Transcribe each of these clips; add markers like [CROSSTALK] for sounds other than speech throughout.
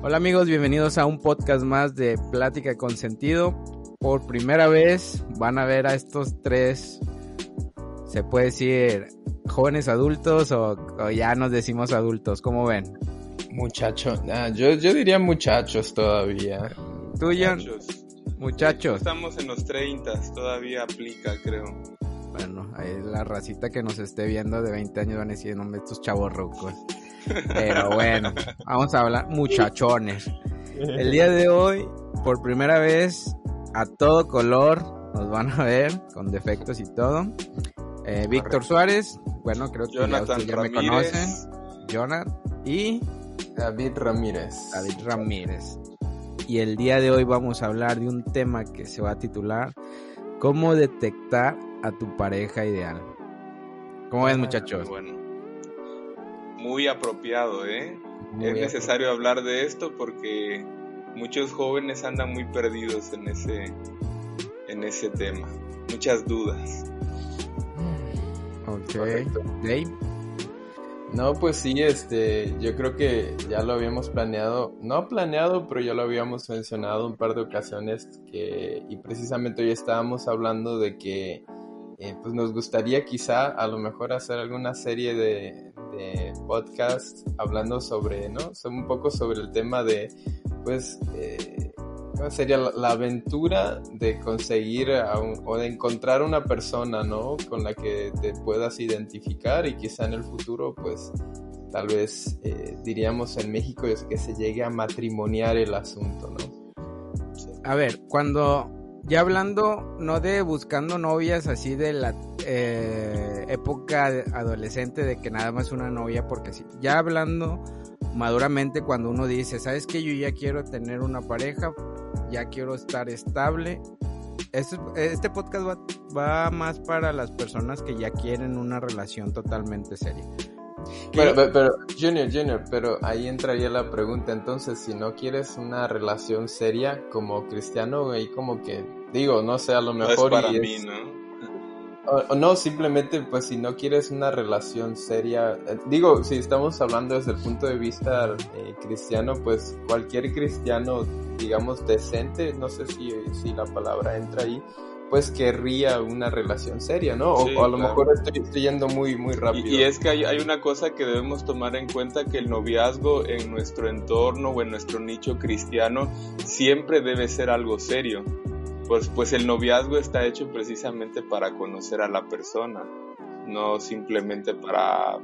Hola amigos, bienvenidos a un podcast más de Plática con Sentido. Por primera vez van a ver a estos tres, se puede decir, jóvenes adultos o, ya nos decimos adultos, ¿cómo ven? Muchachos, ah, yo, yo diría muchachos todavía. ¿Tú, Muchachos. Muchachos. Estamos en los 30, todavía aplica, creo. Bueno, ahí la racita que nos esté viendo de 20 años van a decir, no, estos chavos rucos. Pero bueno, vamos a hablar muchachones. El día de hoy, por primera vez, a todo color, nos van a ver con defectos y todo. Eh, Víctor Suárez, bueno, creo que ya, me conocen. Jonathan y David Ramírez. David Ramírez. Y el día de hoy vamos a hablar de un tema que se va a titular ¿Cómo detectar a tu pareja ideal? ¿Cómo ven, muchachos? Bueno muy apropiado, ¿eh? es necesario hablar de esto porque muchos jóvenes andan muy perdidos en ese, en ese tema. Muchas dudas. Ok. No, pues sí, este, yo creo que ya lo habíamos planeado, no planeado, pero ya lo habíamos mencionado un par de ocasiones que, y precisamente hoy estábamos hablando de que eh, pues nos gustaría quizá a lo mejor hacer alguna serie de, podcast hablando sobre, ¿no? un poco sobre el tema de, pues, eh, ¿cómo sería la, aventura de conseguir o de encontrar una persona, ¿no? Con la que te puedas identificar y quizá en el futuro, pues, tal vez eh, diríamos en México que se llegue a matrimoniar el asunto, ¿no? A ver, cuando ya hablando, no de buscando novias así de la eh, época adolescente de que nada más una novia, porque sí. Ya hablando maduramente cuando uno dice, ¿sabes qué? Yo ya quiero tener una pareja, ya quiero estar estable. Este, este podcast va más para las personas que ya quieren una relación totalmente seria. Pero, pero, Junior, Junior, pero ahí entraría la pregunta, entonces, si no quieres una relación seria como cristiano, ahí como que, digo, no sé, a lo mejor... No es para mí, ¿no? O, no, simplemente, pues si no quieres una relación seria, eh, digo, si estamos hablando desde el punto de vista eh, cristiano, pues cualquier cristiano, digamos, decente, no sé si, si la palabra entra ahí, pues querría una relación seria, ¿no? O, a lo mejor estoy, yendo muy, muy rápido. Y, es que hay, hay, una cosa que debemos tomar en cuenta, que el noviazgo en nuestro entorno o en nuestro nicho cristiano siempre debe ser algo serio. Pues, pues el noviazgo está hecho precisamente para conocer a la persona, no simplemente para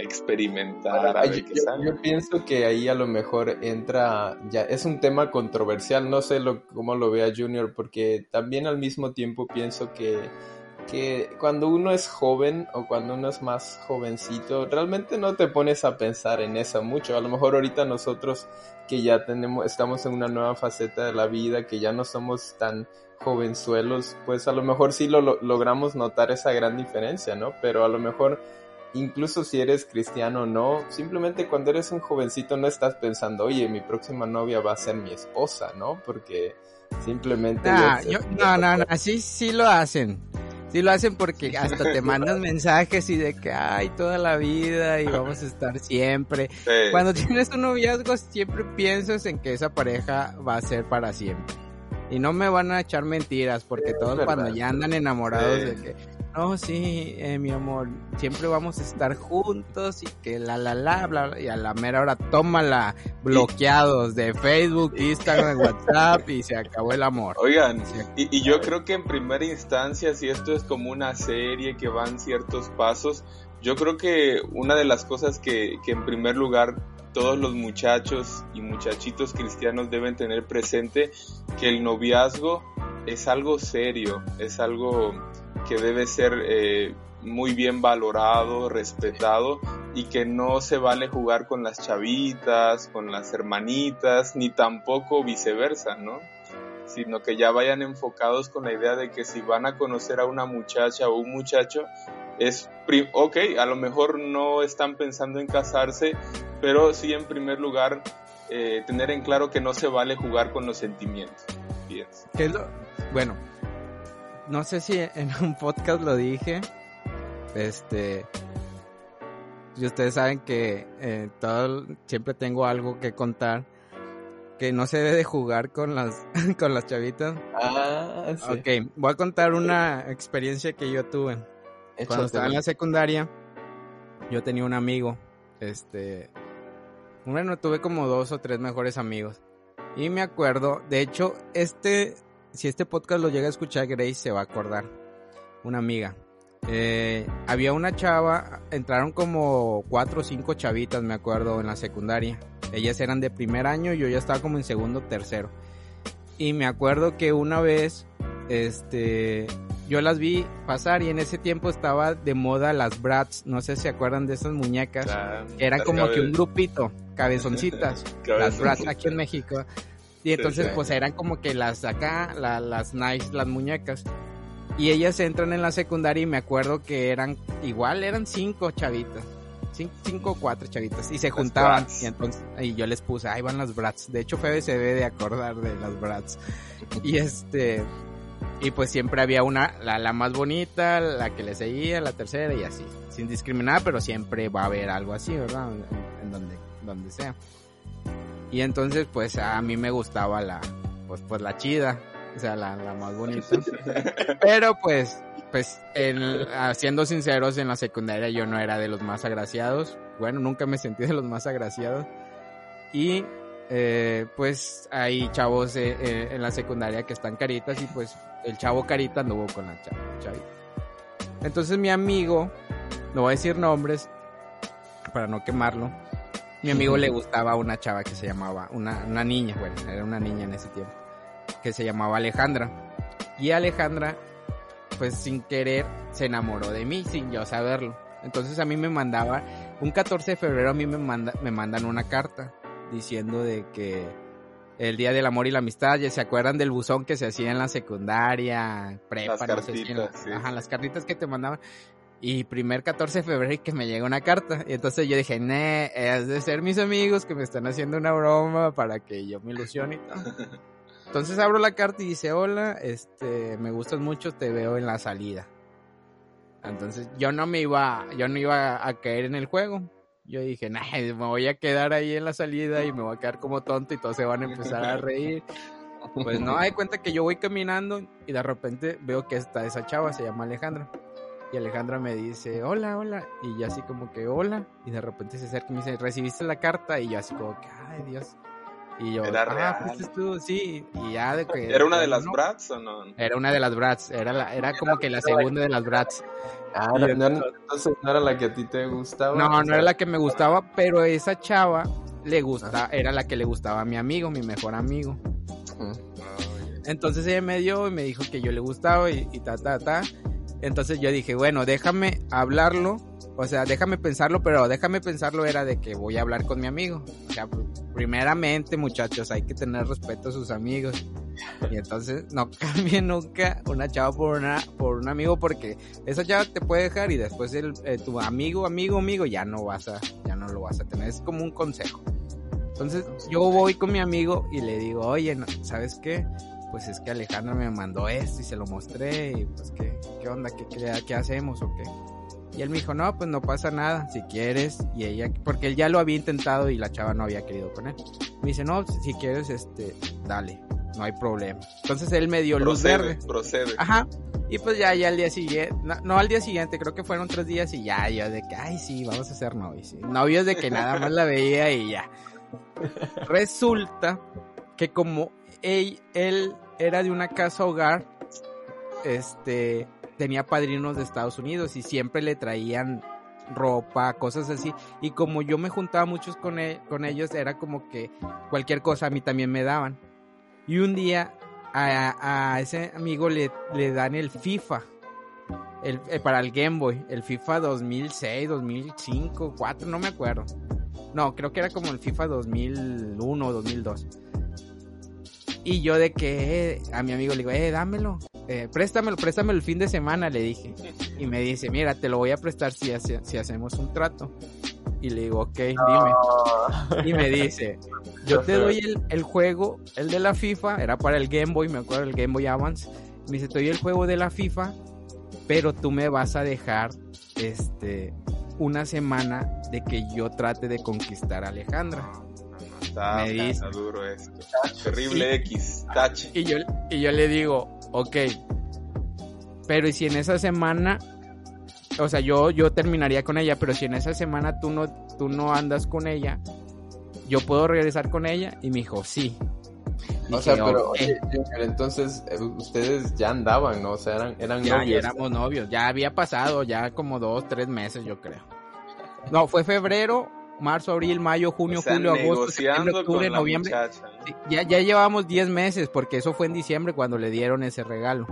experimentar. A ver yo, pienso que ahí a lo mejor entra, ya es un tema controversial, no sé lo, cómo lo vea Junior, porque también al mismo tiempo pienso que, que cuando uno es joven o cuando uno es más jovencito, realmente no te pones a pensar en eso mucho. A lo mejor ahorita nosotros que ya tenemos, estamos en una nueva faceta de la vida, que ya no somos tan jovenzuelos, pues a lo mejor sí lo, logramos notar esa gran diferencia, ¿no? Pero a lo mejor incluso si eres cristiano o no, simplemente cuando eres un jovencito no estás pensando, oye, mi próxima novia va a ser mi esposa, ¿no? Porque simplemente... no, no, no, sí, sí lo hacen. Sí lo hacen porque hasta te mandan [LAUGHS] mensajes y de que, ay, toda la vida y vamos a estar siempre. Cuando tienes un noviazgo siempre piensas en que esa pareja va a ser para siempre. Y no me van a echar mentiras porque todos cuando ya andan enamorados de que, no, sí, eh, mi amor, siempre vamos a estar juntos y que la, la, la, bla, y a la mera hora tómala, bloqueados de Facebook, Instagram, WhatsApp y se acabó el amor. Oigan, y, y, yo creo que en primera instancia, si esto es como una serie que van ciertos pasos, yo creo que una de las cosas que, que en primer lugar todos los muchachos y muchachitos cristianos deben tener presente que el noviazgo es algo serio, es algo que debe ser eh, muy bien valorado, respetado y que no se vale jugar con las chavitas, con las hermanitas, ni tampoco viceversa, ¿no? Sino que ya vayan enfocados con la idea de que si van a conocer a una muchacha o un muchacho, es, ok, a lo mejor no están pensando en casarse, pero sí en primer lugar eh, tener en claro que no se vale jugar con los sentimientos. ¿Qué es lo? Bueno, no sé si en [LAUGHS] un podcast lo dije, este, y ustedes saben que eh, todo, siempre tengo algo que contar, que no se debe de jugar con las, [LAUGHS] con las chavitas. Ah, sí. Ok, voy a contar una experiencia que yo tuve. Cuando estaba en la secundaria, yo tenía un amigo, este, bueno, tuve como dos o tres mejores amigos. Y me acuerdo, de hecho, este, si este podcast lo llega a escuchar Grace, se va a acordar. Una amiga. Eh, había una chava, entraron como cuatro o cinco chavitas, me acuerdo, en la secundaria. Ellas eran de primer año, yo ya estaba como en segundo, tercero. Y me acuerdo que una vez, este, yo las vi pasar y en ese tiempo estaba de moda las Brats, no sé si se acuerdan de esas muñecas, eran como que un grupito, [LAUGHS] cabezoncitas, las Brats aquí en México. Y entonces pues eran como que las acá, las nice, las muñecas. Y ellas entran en la secundaria y me acuerdo que eran, igual eran cinco chavitas. Cinco, o cuatro chavitas y se juntaban y entonces y yo les puse ahí van las brats de hecho Febe se debe de acordar de las brats [LAUGHS] y este y pues siempre había una, la, más bonita, la que le seguía, la tercera y así. Sin discriminar, pero siempre va a haber algo así, ¿verdad? En, donde, donde sea. Y entonces pues a mí me gustaba la, pues, pues la chida, o sea, la, la más bonita. [LAUGHS] pero pues, pues, siendo sinceros, en la secundaria yo no era de los más agraciados. Bueno, nunca me sentí de los más agraciados. Y eh, pues hay chavos eh, eh, en la secundaria que están caritas y pues el chavo carita anduvo con la chavita. Entonces mi amigo, no voy a decir nombres para no quemarlo, mi amigo le gustaba una chava que se llamaba, una, una niña, bueno, era una niña en ese tiempo, que se llamaba Alejandra. Y Alejandra, pues sin querer, se enamoró de mí, sin yo saberlo. Entonces a mí me mandaba, un 14 de febrero a mí me, manda, me mandan una carta diciendo de que el Día del Amor y la Amistad, ya se acuerdan del buzón que se hacía en la secundaria, prepa, las cartitas, ajá, las cartitas que te mandaban. Y primer 14 de febrero que me llega una carta. Y entonces yo dije, ne, es de ser mis amigos que me están haciendo una broma para que yo me ilusione y todo. [LAUGHS] Entonces abro la carta y dice, hola, este, me gustas mucho, te veo en la salida. Entonces yo no me iba, yo no iba a caer en el juego yo dije, nah, me voy a quedar ahí en la salida y me voy a quedar como tonto y todos se van a empezar a reír. Pues no, [LAUGHS] hay cuenta que yo voy caminando y de repente veo que está esa chava, se llama Alejandra. Y Alejandra me dice, hola, hola. Y yo así como que, hola. Y de repente se acerca y me dice, ¿recibiste la carta? Y yo así como que, ay Dios. Y yo, era ah, tú, sí. Y ya de que. ¿Era una de las Brats o no? Era una de las Brats, era, la, era como que la segunda de las Brats. Ah, no, entonces no era la que a ti te gustaba. No, no era la que me gustaba, pero esa chava le gusta, era la que le gustaba a mi amigo, mi mejor amigo. Entonces ella me dio y me dijo que yo le gustaba y, y ta, ta, ta. Entonces yo dije, bueno, déjame hablarlo o sea, déjame pensarlo, pero déjame pensarlo era de que voy a hablar con mi amigo. O sea, primeramente, muchachos, hay que tener respeto a sus amigos. Y entonces no [LAUGHS] cambie nunca una chava por una por un amigo porque esa chava te puede dejar y después el, eh, tu amigo, amigo, amigo ya no vas a ya no lo vas a tener. Es como un consejo. Entonces, yo voy con mi amigo y le digo, "Oye, ¿sabes qué? Pues es que Alejandro me mandó esto y se lo mostré y pues qué qué onda, qué qué, qué hacemos o qué?" Y él me dijo, no, pues no pasa nada, si quieres. Y ella, porque él ya lo había intentado y la chava no había querido con él. Me dice, no, si quieres, este, dale, no hay problema. Entonces él me dio luz verde. Procede. Ajá. Y pues ya, ya al día siguiente, no, al día siguiente, creo que fueron tres días y ya, yo de que, ay, sí, vamos a ser novios. Novios de que nada más la veía y ya. Resulta que como él, él era de una casa hogar, este, tenía padrinos de Estados Unidos y siempre le traían ropa, cosas así. Y como yo me juntaba muchos con, e, con ellos, era como que cualquier cosa a mí también me daban. Y un día a, ese amigo le, dan el FIFA. El, eh, para el Game Boy, el FIFA 2006, 2005, 2004, no me acuerdo. No, creo que era como el FIFA 2001 o 2002. Y yo de que eh, a mi amigo le digo, eh, dámelo, eh, préstamelo, préstamelo el fin de semana, le dije. Y me dice, mira, te lo voy a prestar si, si hacemos un trato. Y le digo, ok, dime. Y me dice, yo te doy el, el, juego, el de la FIFA, era para el Game Boy, me acuerdo, el Game Boy Advance. Me dice, te doy el juego de la FIFA, pero tú me vas a dejar, este, una semana de que yo trate de conquistar a Alejandra. Está, duro esto. Terrible X, touch. Y yo, y yo le digo, ok, pero ¿y si en esa semana, o sea, yo, yo terminaría con ella, pero si en esa semana tú no, tú no andas con ella, yo puedo regresar con ella? Y me dijo, sí. o sea, pero entonces eh, ustedes ya andaban, ¿no? O sea, eran, eran ya, novios. Ya éramos novios, ya había pasado ya como dos, tres meses, yo creo. No, fue febrero, marzo, abril, mayo, junio, julio, agosto, septiembre, octubre, noviembre. ya, ya llevábamos diez meses, porque eso fue en diciembre cuando le dieron ese regalo.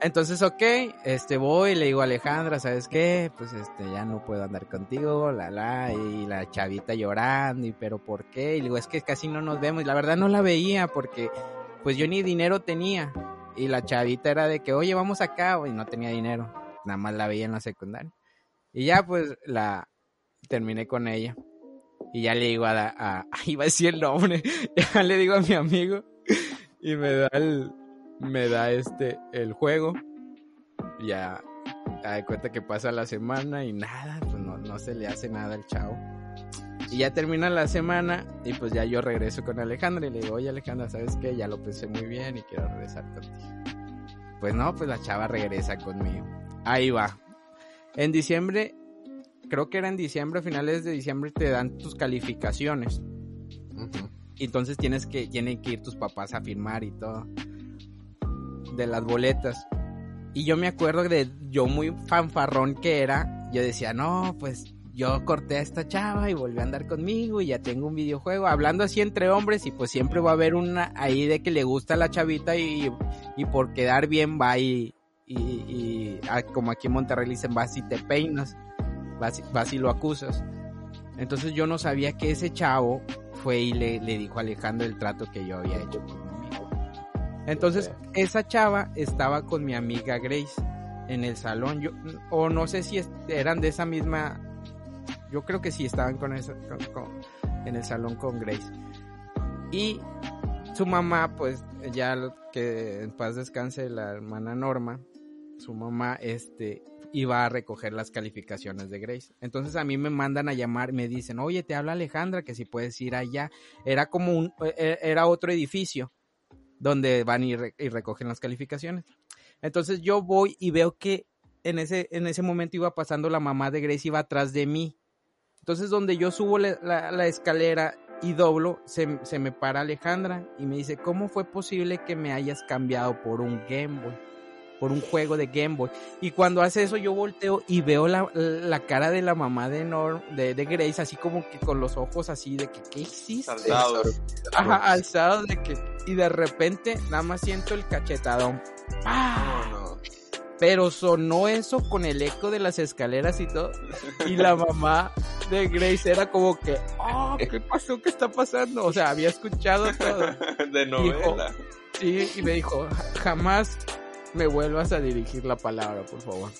Entonces, ok, este voy, le digo a Alejandra, ¿sabes qué? Pues este, ya no puedo andar contigo, la la, y la chavita llorando, y pero ¿por qué? Y le digo, es que casi no nos vemos, y la verdad no la veía porque pues yo ni dinero tenía, y la chavita era de que, oye, vamos acá, y no tenía dinero, nada más la veía en la secundaria. Y ya pues la terminé con ella, y ya le digo a, la, a [LAUGHS] iba a decir el nombre, [LAUGHS] ya le digo a mi amigo, y me da el, me da este el juego. Ya da cuenta que pasa la semana y nada, pues no, no se le hace nada al chavo. Y ya termina la semana y pues ya yo regreso con Alejandra y le digo, oye Alejandra, ¿sabes qué? Ya lo pensé muy bien y quiero regresar contigo. Pues no, pues la chava regresa conmigo. Ahí va. En diciembre, creo que era en diciembre, finales de diciembre te dan tus calificaciones. Y entonces tienes que, tienen que ir tus papás a firmar y todo de las boletas. Y yo me acuerdo de yo muy fanfarrón que era, yo decía, no, pues yo corté a esta chava y volví a andar conmigo y ya tengo un videojuego, hablando así entre hombres y pues siempre va a haber una ahí de que le gusta a la chavita y, y por quedar bien va y, y, ah, como aquí en Monterrey dicen, vas y te peinas, vas, vas y lo acusas. Entonces yo no sabía que ese chavo fue y le, le dijo a Alejandro el trato que yo había hecho entonces, esa chava estaba con mi amiga Grace en el salón. Yo, o no sé si eran de esa misma. Yo creo que sí estaban con, esa, en el salón con Grace. Y su mamá, pues ya que en paz descanse la hermana Norma, su mamá, este, iba a recoger las calificaciones de Grace. Entonces a mí me mandan a llamar, me dicen, oye, te habla Alejandra, que si puedes ir allá. Era como un, e, e, era otro edificio donde van y, recogen las calificaciones. Entonces yo voy y veo que en ese, en ese momento iba pasando la mamá de Grace, iba atrás de mí. Entonces donde yo subo la, escalera y doblo, se, se, me para Alejandra y me dice, ¿cómo fue posible que me hayas cambiado por un Game Boy? Por un juego de Game Boy. Y cuando hace eso yo volteo y veo la, cara de la mamá de, de, Grace así como que con los ojos así de que, ¿qué hiciste? Alzados. Ajá, alzados de que... Y de repente nada más siento el cachetadón. Pero sonó eso con el eco de las escaleras y todo. Y la mamá de Grace era como que, oh, ¿qué pasó? ¿Qué está pasando? O sea, había escuchado todo. [LAUGHS] De novela. sí, y me dijo, jamás me vuelvas a dirigir la palabra, por favor.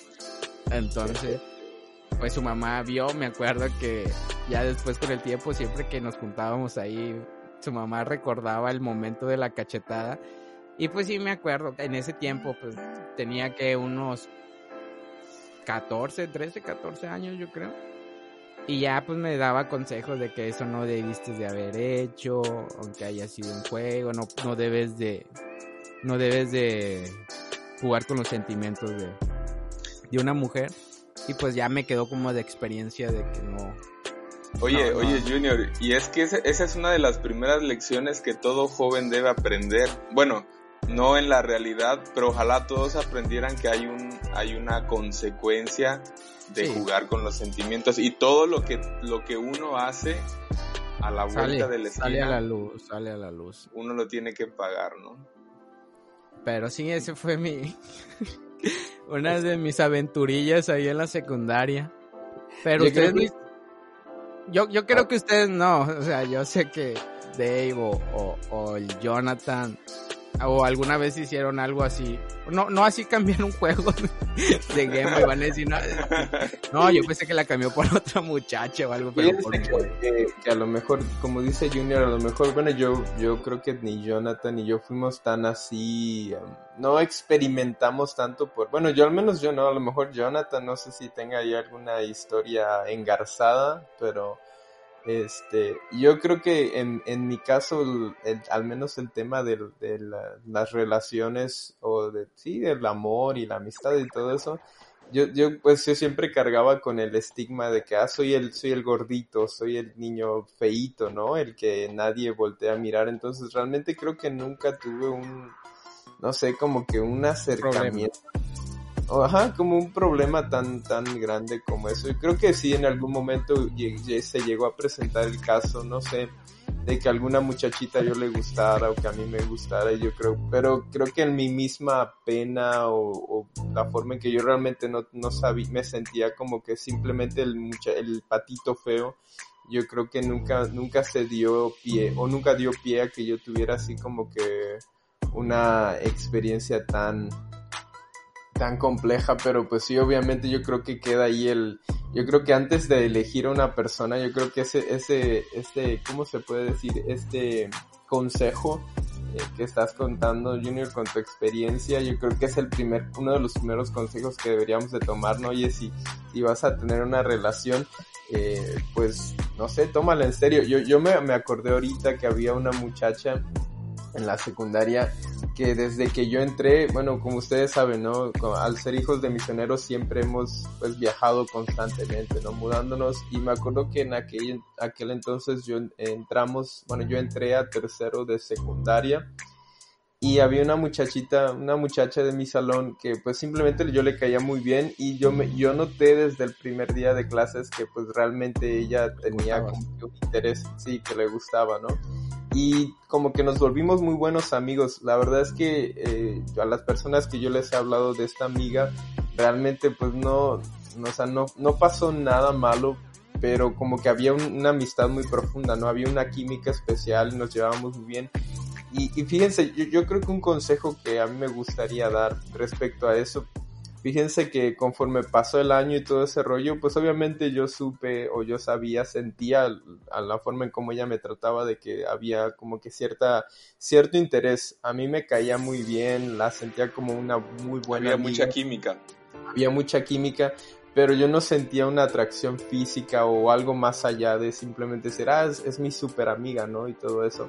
Entonces, pues su mamá vio, me acuerdo que ya después con el tiempo, siempre que nos juntábamos ahí, su mamá recordaba el momento de la cachetada. Y pues sí me acuerdo, en ese tiempo pues tenía que unos 14, 13, 14 años yo creo. Y ya pues me daba consejos de que eso no debiste de haber hecho, aunque haya sido un juego, no, no debes de, no debes de jugar con los sentimientos de, de una mujer. Y pues ya me quedó como de experiencia de que no. Oye, oye Junior, y es que esa, es una de las primeras lecciones que todo joven debe aprender. Bueno, no en la realidad, pero ojalá todos aprendieran que hay un hay una consecuencia de jugar con los sentimientos y todo lo que lo que uno hace a la vuelta del esquina sale a la luz, sale a la luz. Uno lo tiene que pagar, ¿no? Pero sí, ese fue mi. [LAUGHS] una de mis aventurillas ahí en la secundaria. Pero yo ustedes. Yo, yo creo que ustedes no. O sea, yo sé que Dave o, o el Jonathan o alguna vez hicieron algo así. No, no así cambiar un juego [LAUGHS] de Game Boy, van a decir, no, yo pensé que la cambió por otra muchacha o algo, pero por que, que, a lo mejor, como dice Junior, a lo mejor, bueno, yo, yo creo que ni Jonathan ni yo fuimos tan así, um, no experimentamos tanto por, bueno, yo al menos yo no, a lo mejor Jonathan, no sé si tenga ahí alguna historia engarzada, pero Este, yo creo que en, en mi caso, al menos el tema de, de las relaciones o de, sí, del amor y la amistad y todo eso, yo, yo pues yo siempre cargaba con el estigma de que, ah, soy el, soy el gordito, soy el niño feíto, ¿no? El que nadie voltea a mirar. Entonces realmente creo que nunca tuve un, no sé, como que un acercamiento ajá, como un problema tan, tan grande como eso. Y creo que sí, en algún momento se llegó a presentar el caso, no sé, de que alguna muchachita yo le gustara o que a mí me gustara, yo creo, pero creo que en mi misma pena o, la forma en que yo realmente no, no sabía, me sentía como que simplemente el, el patito feo, yo creo que nunca, nunca se dio pie o nunca dio pie a que yo tuviera así como que una experiencia tan, tan compleja, pero pues sí, obviamente yo creo que queda ahí el, yo creo que antes de elegir a una persona, yo creo que ese, ese, este, ¿cómo se puede decir? Este consejo eh, que estás contando, Junior, con tu experiencia, yo creo que es el primer, uno de los primeros consejos que deberíamos de tomar, ¿no? Oye, si, si vas a tener una relación, eh, pues, no sé, tómala en serio. Yo, yo me, me acordé ahorita que había una muchacha en la secundaria que desde que yo entré, bueno, como ustedes saben, ¿no? Al ser hijos de misioneros siempre hemos pues viajado constantemente, ¿no? Mudándonos y me acuerdo que en aquel, aquel entonces yo entramos, bueno, yo entré a tercero de secundaria y había una muchachita, una muchacha de mi salón que pues simplemente yo le caía muy bien y yo me, yo noté desde el primer día de clases que pues realmente ella tenía como un interés, sí, que le gustaba, ¿no? y como que nos volvimos muy buenos amigos. La verdad es que eh, a las personas que yo les he hablado de esta amiga, realmente pues no, no, o sea, no, no pasó nada malo, pero como que había una amistad muy profunda, ¿no? Había una química especial, nos llevábamos muy bien. Y, y fíjense, yo, yo creo que un consejo que a mí me gustaría dar respecto a eso, Fíjense que conforme pasó el año y todo ese rollo, pues obviamente yo supe o yo sabía, sentía a la forma en cómo ella me trataba de que había como que cierta, cierto interés. A mí me caía muy bien, la sentía como una muy buena. Había mucha química. Había mucha química, pero yo no sentía una atracción física o algo más allá de simplemente ser, ah, es, es mi super amiga, ¿no? Y todo eso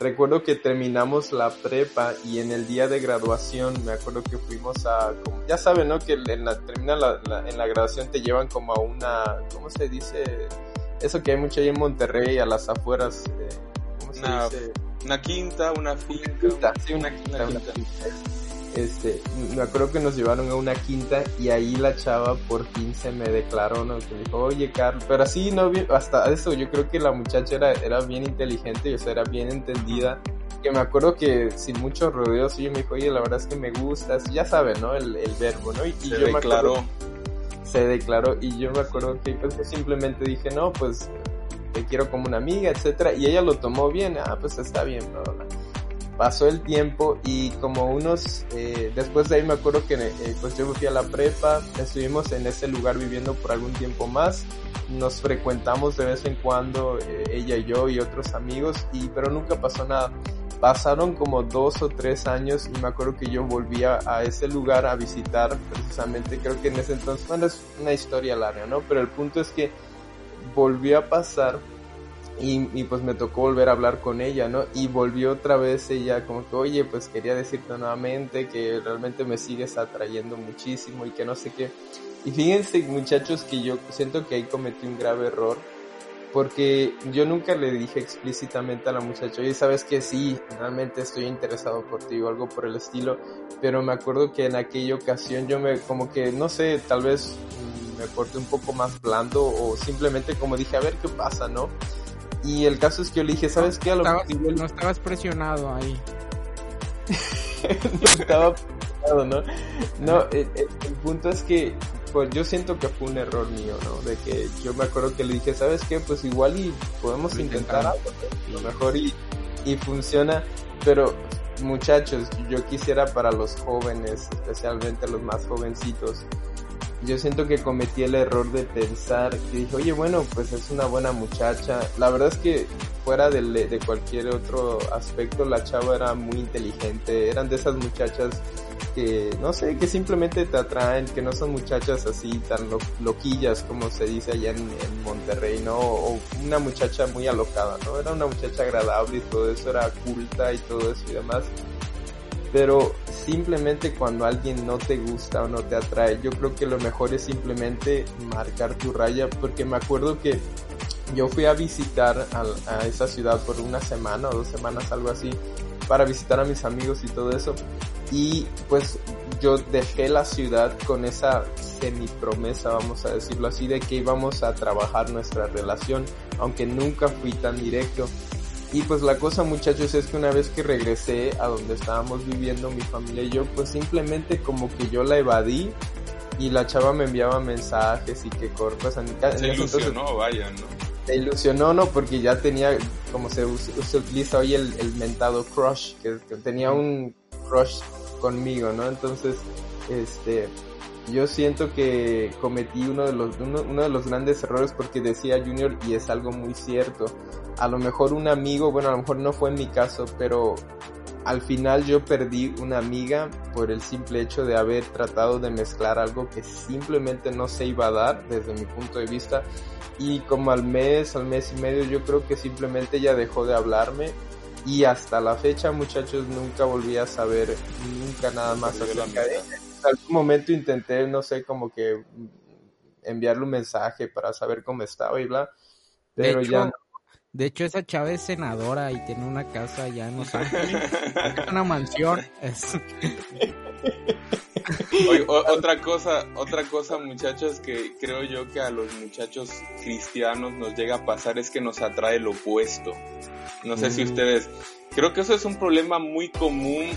recuerdo que terminamos la prepa y en el día de graduación me acuerdo que fuimos a, ya saben, ¿no? Que en la, termina la, en la graduación te llevan como a una, ¿cómo se dice? Eso que hay mucho ahí en Monterrey, a las afueras, eh, ¿cómo se una, dice? Una quinta, una finca. sí, una quinta. Una quinta este, me acuerdo que nos llevaron a una quinta y ahí la chava por fin se me declaró, ¿no? Que me dijo, oye, Carlos, pero así, no, hasta eso, yo creo que la muchacha era, era bien inteligente, y, o sea, era bien entendida, que me acuerdo que sin muchos rodeos, ella me dijo, oye, la verdad es que me gustas, ya saben, ¿no? El, el verbo, ¿no? Y, se yo declaró. se declaró, y yo me acuerdo que pues simplemente dije, no, pues te quiero como una amiga, etcétera, y ella lo tomó bien, ah, pues está bien, ¿no? Pasó el tiempo y como unos, eh, después de ahí me acuerdo que eh, pues yo fui a la prepa, estuvimos en ese lugar viviendo por algún tiempo más, nos frecuentamos de vez en cuando eh, ella y yo y otros amigos y pero nunca pasó nada. Pasaron como dos o tres años y me acuerdo que yo volvía a ese lugar a visitar precisamente, creo que en ese entonces, bueno es una historia larga, ¿no? Pero el punto es que volvió a pasar y, pues me tocó volver a hablar con ella, ¿no? Y volvió otra vez ella como que, oye, pues quería decirte nuevamente que realmente me sigues atrayendo muchísimo y que no sé qué. Y fíjense muchachos que yo siento que ahí cometí un grave error porque yo nunca le dije explícitamente a la muchacha, oye, sabes que sí, realmente estoy interesado por ti o algo por el estilo, pero me acuerdo que en aquella ocasión yo me, como que, no sé, tal vez me porté un poco más blando o simplemente como dije, a ver qué pasa, ¿no? Y el caso es que yo le dije, ¿sabes qué? A lo no estabas presionado ahí. [LAUGHS] no estaba presionado, ¿no? No, el, punto es que pues yo siento que fue un error mío, ¿no? De que yo me acuerdo que le dije, ¿sabes qué? Pues igual y podemos intentar algo, lo mejor y, y funciona, pero muchachos, yo quisiera para los jóvenes, especialmente los más jovencitos, yo siento que cometí el error de pensar que dije, oye, bueno, pues es una buena muchacha. La verdad es que fuera de, de cualquier otro aspecto, la chava era muy inteligente, eran de esas muchachas que, no sé, que simplemente te atraen, que no son muchachas así tan loquillas como se dice allá en, Monterrey, ¿no? O una muchacha muy alocada, ¿no? Era una muchacha agradable y todo eso, era culta y todo eso y demás. Pero simplemente cuando alguien no te gusta o no te atrae, yo creo que lo mejor es simplemente marcar tu raya, porque me acuerdo que yo fui a visitar a, esa ciudad por una semana o dos semanas, algo así, para visitar a mis amigos y todo eso. Y pues yo dejé la ciudad con esa semi promesa, vamos a decirlo así, de que íbamos a trabajar nuestra relación, aunque nunca fui tan directo. Y pues la cosa muchachos es que una vez que regresé a donde estábamos viviendo mi familia y yo, pues simplemente como que yo la evadí y la chava me enviaba mensajes y que cortas en mi casa. Se ilusionó, vaya, ¿no? Se ilusionó, ¿no? Porque ya tenía, como se, utiliza hoy el, el mentado crush, que, tenía un crush conmigo, ¿no? Entonces, este, yo siento que cometí uno de los uno, uno, de los grandes errores porque decía Junior y es algo muy cierto. A lo mejor un amigo, bueno, a lo mejor no fue en mi caso, pero al final yo perdí una amiga por el simple hecho de haber tratado de mezclar algo que simplemente no se iba a dar desde mi punto de vista. Y como al mes, al mes y medio yo creo que simplemente ella dejó de hablarme. Y hasta la fecha muchachos nunca volví a saber nunca nada más acerca de ella. En algún momento intenté, no sé, como que enviarle un mensaje para saber cómo estaba y bla, pero ya De hecho, esa chava es senadora y tiene una casa ya en Los Ángeles. una mansión. otra cosa, otra cosa, muchachos, que creo yo que a los muchachos cristianos nos llega a pasar es que nos atrae lo opuesto. No sé si mm. ustedes. Creo que eso es un problema muy común.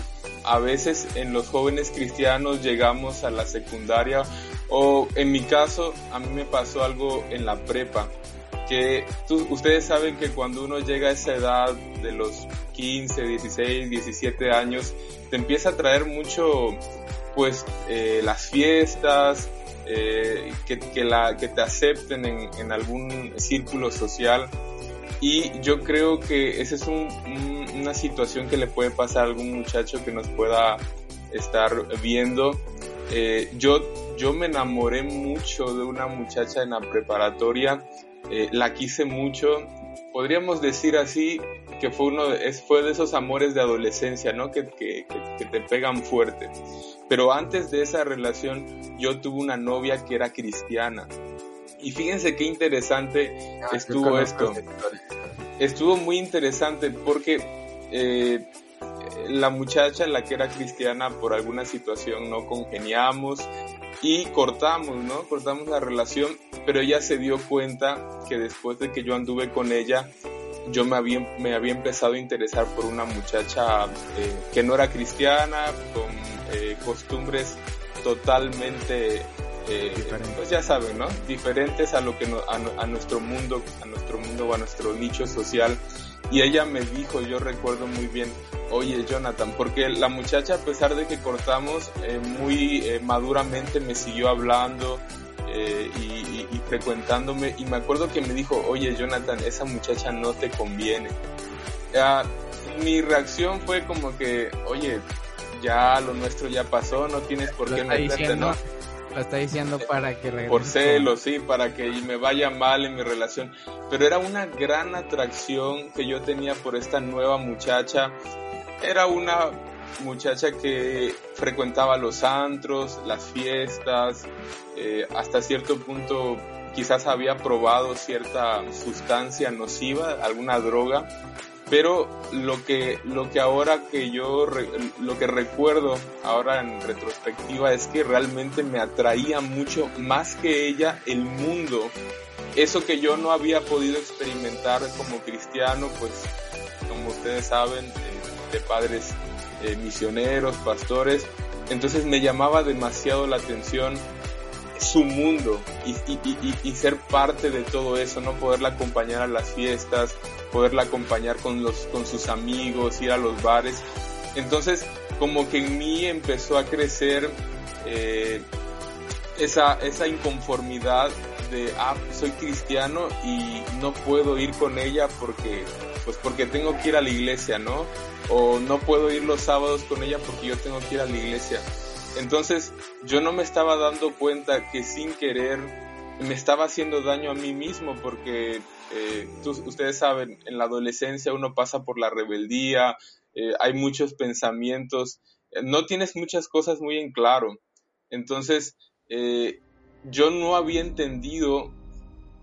A veces en los jóvenes cristianos llegamos a la secundaria o en mi caso a mí me pasó algo en la prepa que ustedes saben que cuando uno llega a esa edad de los 15, 16, 17 años, te empieza a traer mucho, pues, eh, las fiestas, eh, que, que, la, que te acepten en, en, algún círculo social. Y yo creo que esa es un, una situación que le puede pasar a algún muchacho que nos pueda estar viendo. Eh, yo, yo me enamoré mucho de una muchacha en la preparatoria eh, la quise mucho. Podríamos decir así que fue uno de, fue de esos amores de adolescencia, ¿no? Que, que, que, te pegan fuerte. Pero antes de esa relación yo tuve una novia que era cristiana. Y fíjense qué interesante ah, estuvo esto. Estuvo muy interesante porque eh, la muchacha, la que era cristiana, por alguna situación no congeniamos y cortamos, ¿no? Cortamos la relación, pero ella se dio cuenta que después de que yo anduve con ella, yo me había, me había empezado a interesar por una muchacha eh, que no era cristiana, con eh, costumbres totalmente eh, pues ya saben, ¿no? Diferentes a lo que a, nuestro mundo, a nuestro mundo o a nuestro nicho social. Y ella me dijo, yo recuerdo muy bien, oye Jonathan, porque la muchacha a pesar de que cortamos muy maduramente me siguió hablando eh, y, y, frecuentándome y me acuerdo que me dijo, oye Jonathan, esa muchacha no te conviene. mi reacción fue como que, oye, ya lo nuestro ya pasó, no tienes por qué meterte, ¿no? Lo está diciendo para que Por celos, sí, para que me vaya mal en mi relación. Pero era una gran atracción que yo tenía por esta nueva muchacha. Era una muchacha que frecuentaba los antros, las fiestas, eh, hasta cierto punto quizás había probado cierta sustancia nociva, alguna droga, pero lo que lo que ahora que yo lo que recuerdo ahora en retrospectiva es que realmente me atraía mucho más que ella el mundo. Eso que yo no había podido experimentar como cristiano pues como ustedes saben eh, de padres eh, misioneros pastores entonces me llamaba demasiado la atención su mundo y, y, y, ser parte de todo eso, no poderla acompañar a las fiestas, poderla acompañar con los, con sus amigos, ir a los bares. Entonces, como que en mí empezó a crecer eh, esa, esa inconformidad de, ah, soy cristiano y no puedo ir con ella porque, pues porque tengo que ir a la iglesia, ¿no? O no puedo ir los sábados con ella porque yo tengo que ir a la iglesia. Entonces yo no me estaba dando cuenta que sin querer me estaba haciendo daño a mí mismo porque eh, ustedes saben, en la adolescencia uno pasa por la rebeldía, eh, hay muchos pensamientos, eh, no tienes muchas cosas muy en claro. Entonces, yo no había entendido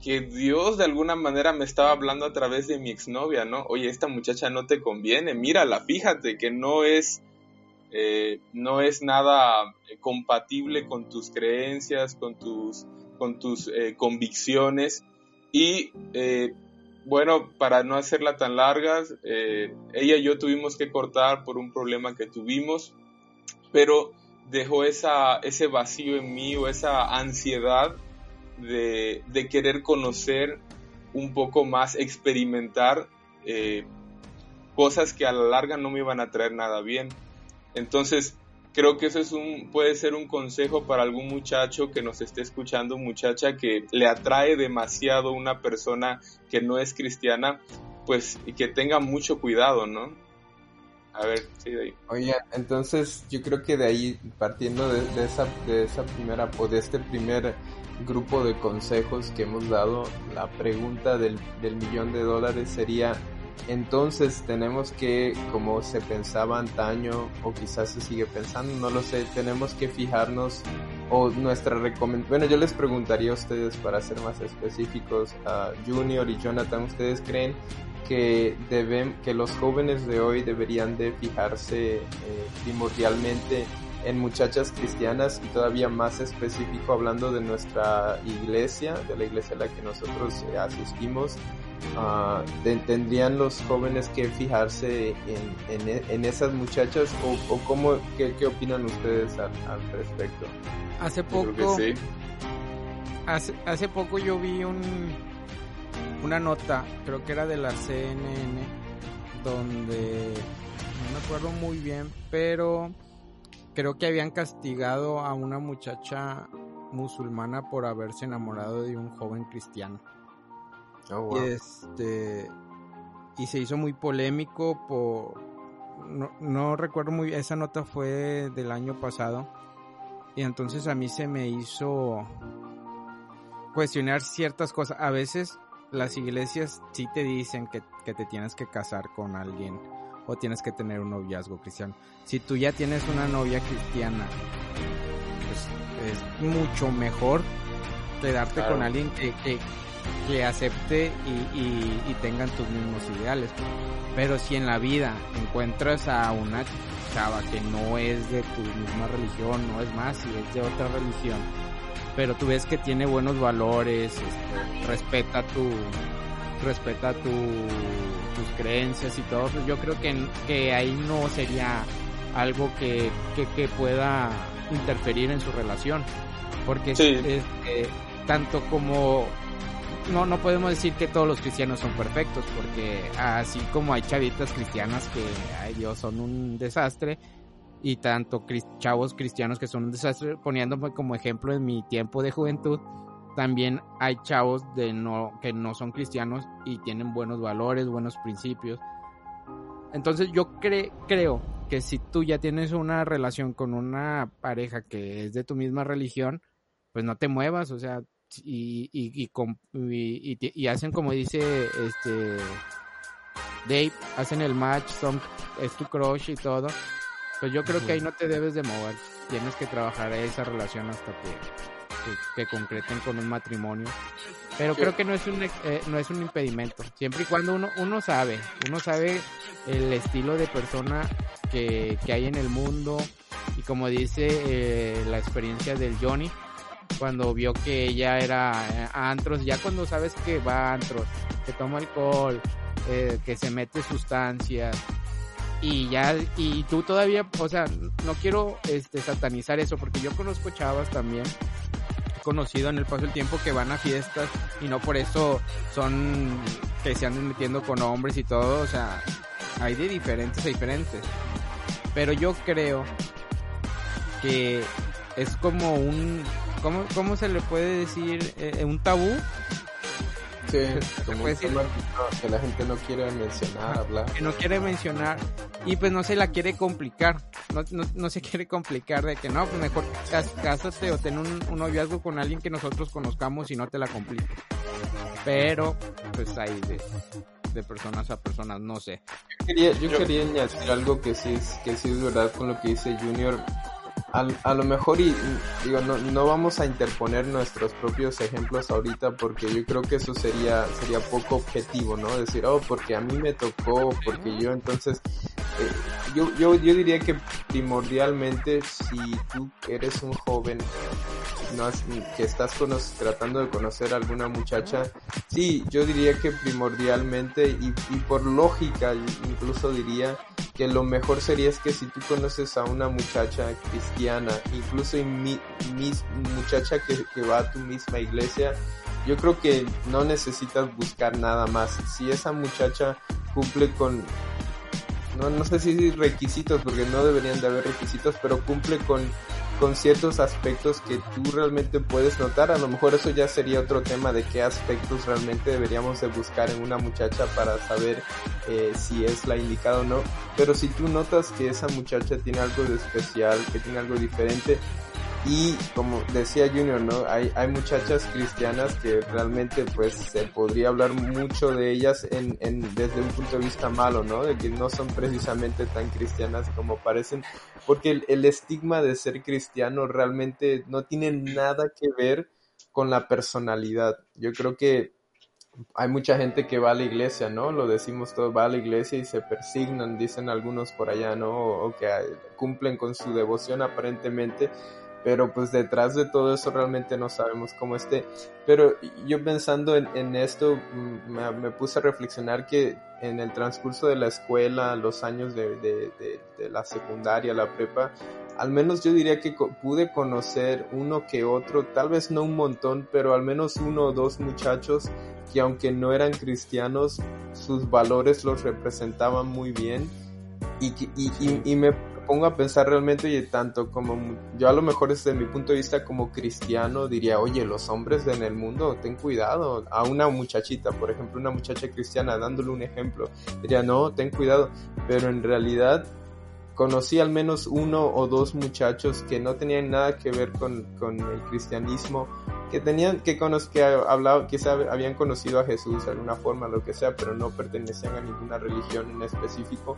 que Dios de alguna manera me estaba hablando a través de mi exnovia, ¿no? Oye, esta muchacha no te conviene, mírala, fíjate que no es, no es nada compatible con tus creencias, con tus, con tus convicciones. Y eh, bueno, para no hacerla tan larga, eh, ella y yo tuvimos que cortar por un problema que tuvimos, pero dejó ese vacío en mí o esa ansiedad de, querer conocer un poco más, experimentar eh, cosas que a la larga no me iban a traer nada bien. Entonces, creo que eso es un, puede ser un consejo para algún muchacho que nos esté escuchando, muchacha que le atrae demasiado una persona que no es cristiana, pues que tenga mucho cuidado, ¿no? A ver, sí, de ahí. Oye, entonces yo creo que de ahí, partiendo de, esa, de esa primera, o de este primer grupo de consejos que hemos dado, la pregunta del, del millón de dólares sería, entonces tenemos que, como se pensaba antaño, o quizás se sigue pensando, no lo sé, tenemos que fijarnos, o nuestra recomendación, bueno, yo les preguntaría a ustedes para ser más específicos, a Junior y Jonathan, ¿ustedes creen que deben, que los jóvenes de hoy deberían de fijarse eh, primordialmente en muchachas cristianas y todavía más específico hablando de nuestra iglesia, de la iglesia a la que nosotros eh, asistimos, uh, tendrían los jóvenes que fijarse en, en, esas muchachas o, o cómo, qué, qué, opinan ustedes al, respecto? Hace poco, hace, hace poco yo vi un, una nota, creo que era de la CNN, donde no me acuerdo muy bien, pero creo que habían castigado a una muchacha musulmana por haberse enamorado de un joven cristiano. Oh, y este y se hizo muy polémico por no, recuerdo muy bien, esa nota fue del año pasado y entonces a mí se me hizo cuestionar ciertas cosas. A veces las iglesias sí te dicen que, que te tienes que casar con alguien o tienes que tener un noviazgo cristiano. Si tú ya tienes una novia cristiana, pues es mucho mejor quedarte con alguien que, que, acepte y, y, tengan tus mismos ideales. Pero si en la vida encuentras a una chava que no es de tu misma religión, no es más, si es de otra religión, pero tú ves que tiene buenos valores, este, respeta tu, respeta tu, tus creencias y todo, pues yo creo que, que ahí no sería algo que, que, pueda interferir en su relación. Porque este, tanto como no, no podemos decir que todos los cristianos son perfectos, porque así como hay chavitas cristianas que, ay Dios, son un desastre, y tanto chavos cristianos que son un desastre, poniéndome como ejemplo en mi tiempo de juventud, también hay chavos de no, que no son cristianos y tienen buenos valores, buenos principios. Entonces yo creo que si tú ya tienes una relación con una pareja que es de tu misma religión, pues no te muevas, o sea, y, y, y, y hacen como dice este Dave, hacen el match, son, es tu crush y todo, pues yo creo que ahí no te debes de mover, tienes que trabajar esa relación hasta que que, concreten con un matrimonio. Pero creo que no es un eh, no es un impedimento, siempre y cuando uno uno sabe, uno sabe el estilo de persona que, que hay en el mundo. Y como dice eh, la experiencia del Johnny cuando vio que ella era eh, a antros, ya cuando sabes que va a antros, que toma alcohol, que se mete sustancias, y ya y tú todavía o sea no quiero este satanizar eso porque yo conozco chavas también conocido en el paso del tiempo que van a fiestas y no por eso son que se andan metiendo con hombres y todo, o sea, hay de diferentes a diferentes. Pero yo creo que es como un, ¿cómo, cómo se le puede decir? Eh, un tabú Sí, como que la gente no quiere mencionar, hablar. Que no quiere mencionar y pues no se la quiere complicar, no, no, se quiere complicar de que no, pues mejor cásate o ten un, un, noviazgo con alguien que nosotros conozcamos y no te la complique. Pero, pues ahí de, de personas a personas, no sé. Yo quería, yo quería añadir algo que sí, es, que sí es verdad con lo que dice Junior a, lo mejor y, digo no, no vamos a interponer nuestros propios ejemplos ahorita porque yo creo que eso sería sería poco objetivo no decir oh porque a mí me tocó porque yo entonces eh, yo, yo yo diría que primordialmente si tú eres un joven no que estás tratando de conocer a alguna muchacha sí yo diría que primordialmente y, y por lógica incluso diría que lo mejor sería es que si tú conoces a una muchacha cristiana, incluso mi, muchacha que, que, va a tu misma iglesia, yo creo que no necesitas buscar nada más. Si esa muchacha cumple con, no, no sé si requisitos, porque no deberían de haber requisitos, pero cumple con con ciertos aspectos que tú realmente puedes notar. A lo mejor eso ya sería otro tema de qué aspectos realmente deberíamos de buscar en una muchacha para saber eh, si es la indicada o no. Pero si tú notas que esa muchacha tiene algo de especial, que tiene algo diferente, y como decía Junior, ¿no? Hay, hay muchachas cristianas que realmente pues se podría hablar mucho de ellas en, desde un punto de vista malo, ¿no? De que no son precisamente tan cristianas como parecen, porque el, estigma de ser cristiano realmente no tiene nada que ver con la personalidad. Yo creo que hay mucha gente que va a la iglesia, ¿no? Lo decimos todos, va a la iglesia y se persignan, dicen algunos por allá, ¿no? O, que cumplen con su devoción aparentemente, pero pues detrás de todo eso realmente no sabemos cómo esté. Pero yo pensando en, esto, mm, me, puse a reflexionar que en el transcurso de la escuela, los años de, de, la secundaria, la prepa, al menos yo diría que pude conocer uno que otro, tal vez no un montón, pero al menos uno o dos muchachos que aunque no eran cristianos, sus valores los representaban muy bien y, y, y, y me pongo a pensar realmente y tanto como yo a lo mejor desde mi punto de vista como cristiano diría, oye, los hombres en el mundo, ten cuidado. A una muchachita, por ejemplo, una muchacha cristiana, dándole un ejemplo, diría, no, ten cuidado. Pero en realidad conocí al menos uno o dos muchachos que no tenían nada que ver con, con el cristianismo, que tenían, que, que hablaban, quizá habían conocido a Jesús de alguna forma, lo que sea, pero no pertenecían a ninguna religión en específico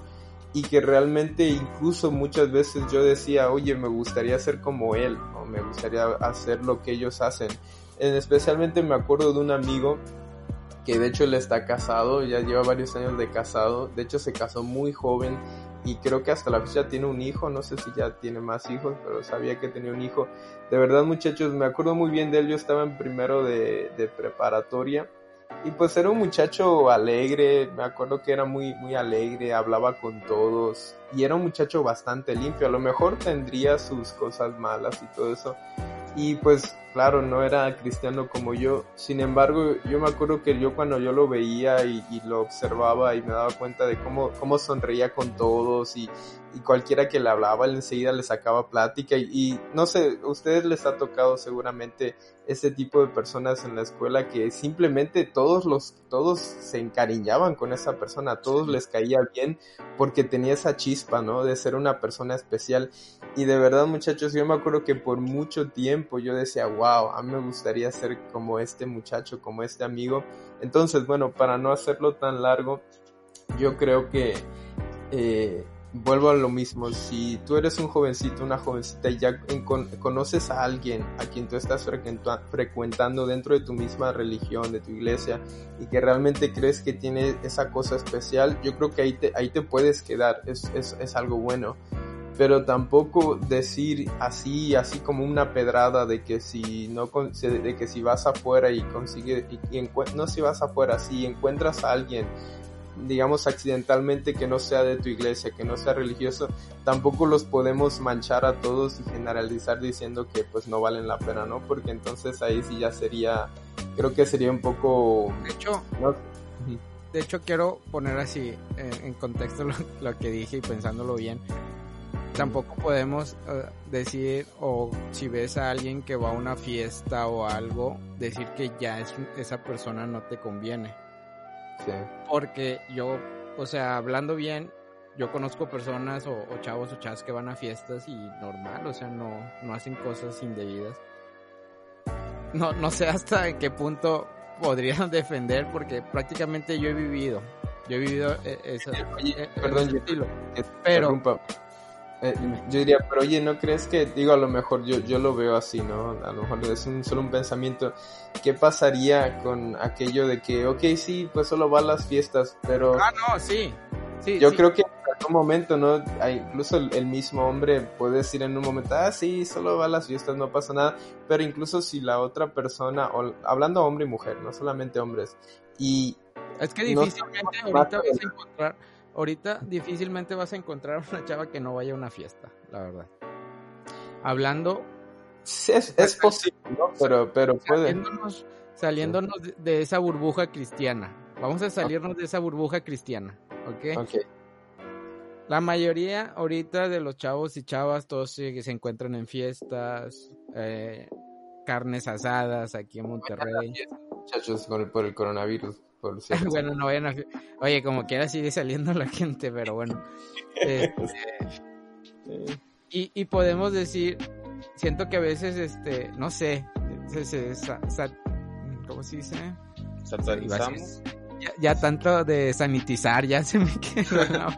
y que realmente incluso muchas veces yo decía, oye, me gustaría ser como él, o me gustaría hacer lo que ellos hacen. En especialmente me acuerdo de un amigo que de hecho él está casado, ya lleva varios años de casado, de hecho se casó muy joven y creo que hasta la fecha tiene un hijo, no sé si ya tiene más hijos, pero sabía que tenía un hijo. De verdad muchachos, me acuerdo muy bien de él, yo estaba en primero de, de preparatoria y pues era un muchacho alegre, me acuerdo que era muy, muy alegre, hablaba con todos y era un muchacho bastante limpio. A lo mejor tendría sus cosas malas y todo eso. Y pues claro, no era cristiano como yo. Sin embargo, yo me acuerdo que yo cuando yo lo veía y, lo observaba y me daba cuenta de cómo, cómo sonreía con todos y, y cualquiera que le hablaba, él enseguida le sacaba plática y, y, no sé, a ustedes les ha tocado seguramente ese tipo de personas en la escuela que simplemente todos los, todos se encariñaban con esa persona, todos les caía bien porque tenía esa chispa, ¿no? De ser una persona especial. Y de verdad, muchachos, yo me acuerdo que por mucho tiempo yo decía, wow, a mí me gustaría ser como este muchacho, como este amigo. Entonces, bueno, para no hacerlo tan largo, yo creo que eh, vuelvo a lo mismo, si tú eres un jovencito, una jovencita y ya conoces a alguien a quien tú estás frecuentando dentro de tu misma religión, de tu iglesia, y que realmente crees que tiene esa cosa especial, yo creo que ahí te, ahí te puedes quedar, es, es, es algo bueno. Pero tampoco decir así, así como una pedrada de que si no, de que si vas afuera y consigues, y, no si vas afuera, si encuentras a alguien digamos accidentalmente que no sea de tu iglesia, que no sea religioso, tampoco los podemos manchar a todos y generalizar diciendo que pues no valen la pena, ¿no? Porque entonces ahí sí ya sería, creo que sería un poco... De hecho, de hecho quiero poner así en, contexto lo, que dije y pensándolo bien. tampoco podemos eh, decir o si ves a alguien que va a una fiesta o algo, decir que ya es, esa persona no te conviene. Sí. Porque yo, o sea, hablando bien, yo conozco personas o, chavos o chavas que van a fiestas y normal, o sea, no, no hacen cosas indebidas. No, no sé hasta qué punto podrían [LAUGHS] defender porque prácticamente yo he vivido. Yo he vivido eh, eso. Eh, perdón, estilo. pero eh, yo diría, pero oye, ¿no crees que, digo, a lo mejor yo, yo lo veo así, ¿no? A lo mejor es un, solo un pensamiento. ¿Qué pasaría con aquello de que, ok, sí, pues solo va a las fiestas, pero... Ah, no, sí. sí yo creo que en algún momento, ¿no? incluso el, mismo hombre puede decir en un momento, ah, sí, solo va a las fiestas, no pasa nada. Pero incluso si la otra persona, o, hablando hombre y mujer, no solamente hombres, y... Es que difícilmente ahorita vas a encontrar ahorita difícilmente vas a encontrar una chava que no vaya a una fiesta, la verdad. Hablando... es, es posible, ¿no? Pero, pero puede... Saliéndonos, de esa burbuja cristiana. Vamos a salirnos de esa burbuja cristiana, ¿ok? Ok. La mayoría ahorita de los chavos y chavas, todos se, se encuentran en fiestas, eh, carnes asadas aquí en Monterrey. Muchachos, por el coronavirus. [LAUGHS] bueno, no vayan a... Oye, como quiera sigue saliendo la gente, pero bueno. Este, y, y, podemos decir, siento que a veces, este, no sé, se, ¿cómo se dice? Satanizamos. Ya, ya, tanto de sanitizar, ya se me quedó.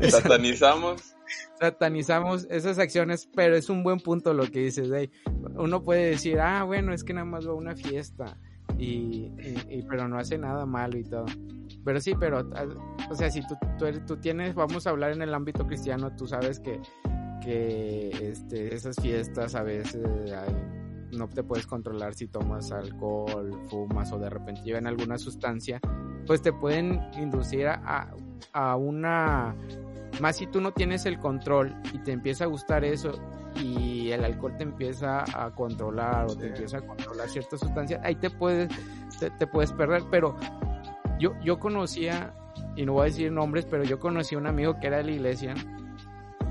[LAUGHS] Satanizamos. Satanizamos esas acciones, pero es un buen punto lo que dices, hey, uno puede decir, ah, bueno, es que nada más va a una fiesta y, pero no hace nada malo y todo. Pero sí, pero, o sea, si tú, tú, tienes, vamos a hablar en el ámbito cristiano, tú sabes que, que este, esas fiestas a veces no te puedes controlar si tomas alcohol, fumas o de repente llevan alguna sustancia, pues te pueden inducir a, a una más si tú no tienes el control y te empieza a gustar eso y el alcohol te empieza a controlar o te empieza a controlar ciertas sustancias, ahí te puedes, te, puedes perder. Pero yo, yo conocía, y no voy a decir nombres, pero yo conocí a un amigo que era de la iglesia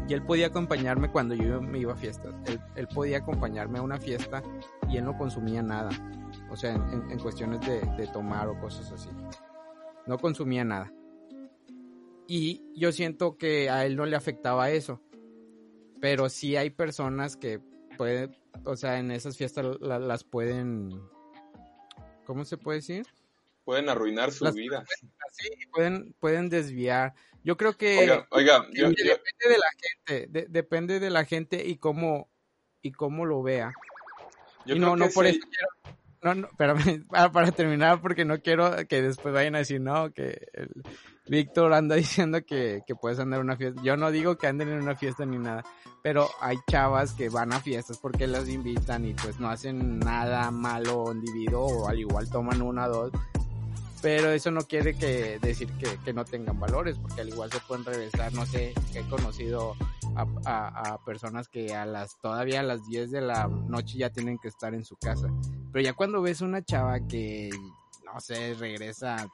y él podía acompañarme cuando yo me iba a fiestas. Él, podía acompañarme a una fiesta y él no consumía nada. O sea, en, cuestiones de, de tomar o cosas así. No consumía nada. Y yo siento que a él no le afectaba eso. Pero sí hay personas que pueden, o sea, en esas fiestas las pueden, ¿cómo se puede decir? Pueden arruinar su vida. sí, pueden, pueden desviar. Yo creo que oiga, depende de la gente, depende de la gente y cómo y cómo lo vea. y no, no por eso quiero, no, no, espérame, [LAUGHS] para, para, terminar, porque no quiero que después vayan a decir, no, que el, Víctor anda [LAUGHS] diciendo que, que puedes andar en una fiesta. Yo no digo que anden en una fiesta ni nada, pero hay chavas que van a fiestas porque las invitan y pues no hacen nada malo individuo o al igual toman una o dos. Pero eso no quiere que decir que, que, no tengan valores, porque al igual se pueden regresar, no sé, he conocido a, a, a, personas que a las, todavía a las 10 de la noche ya tienen que estar en su casa. Pero ya cuando ves una chava que, no sé, regresa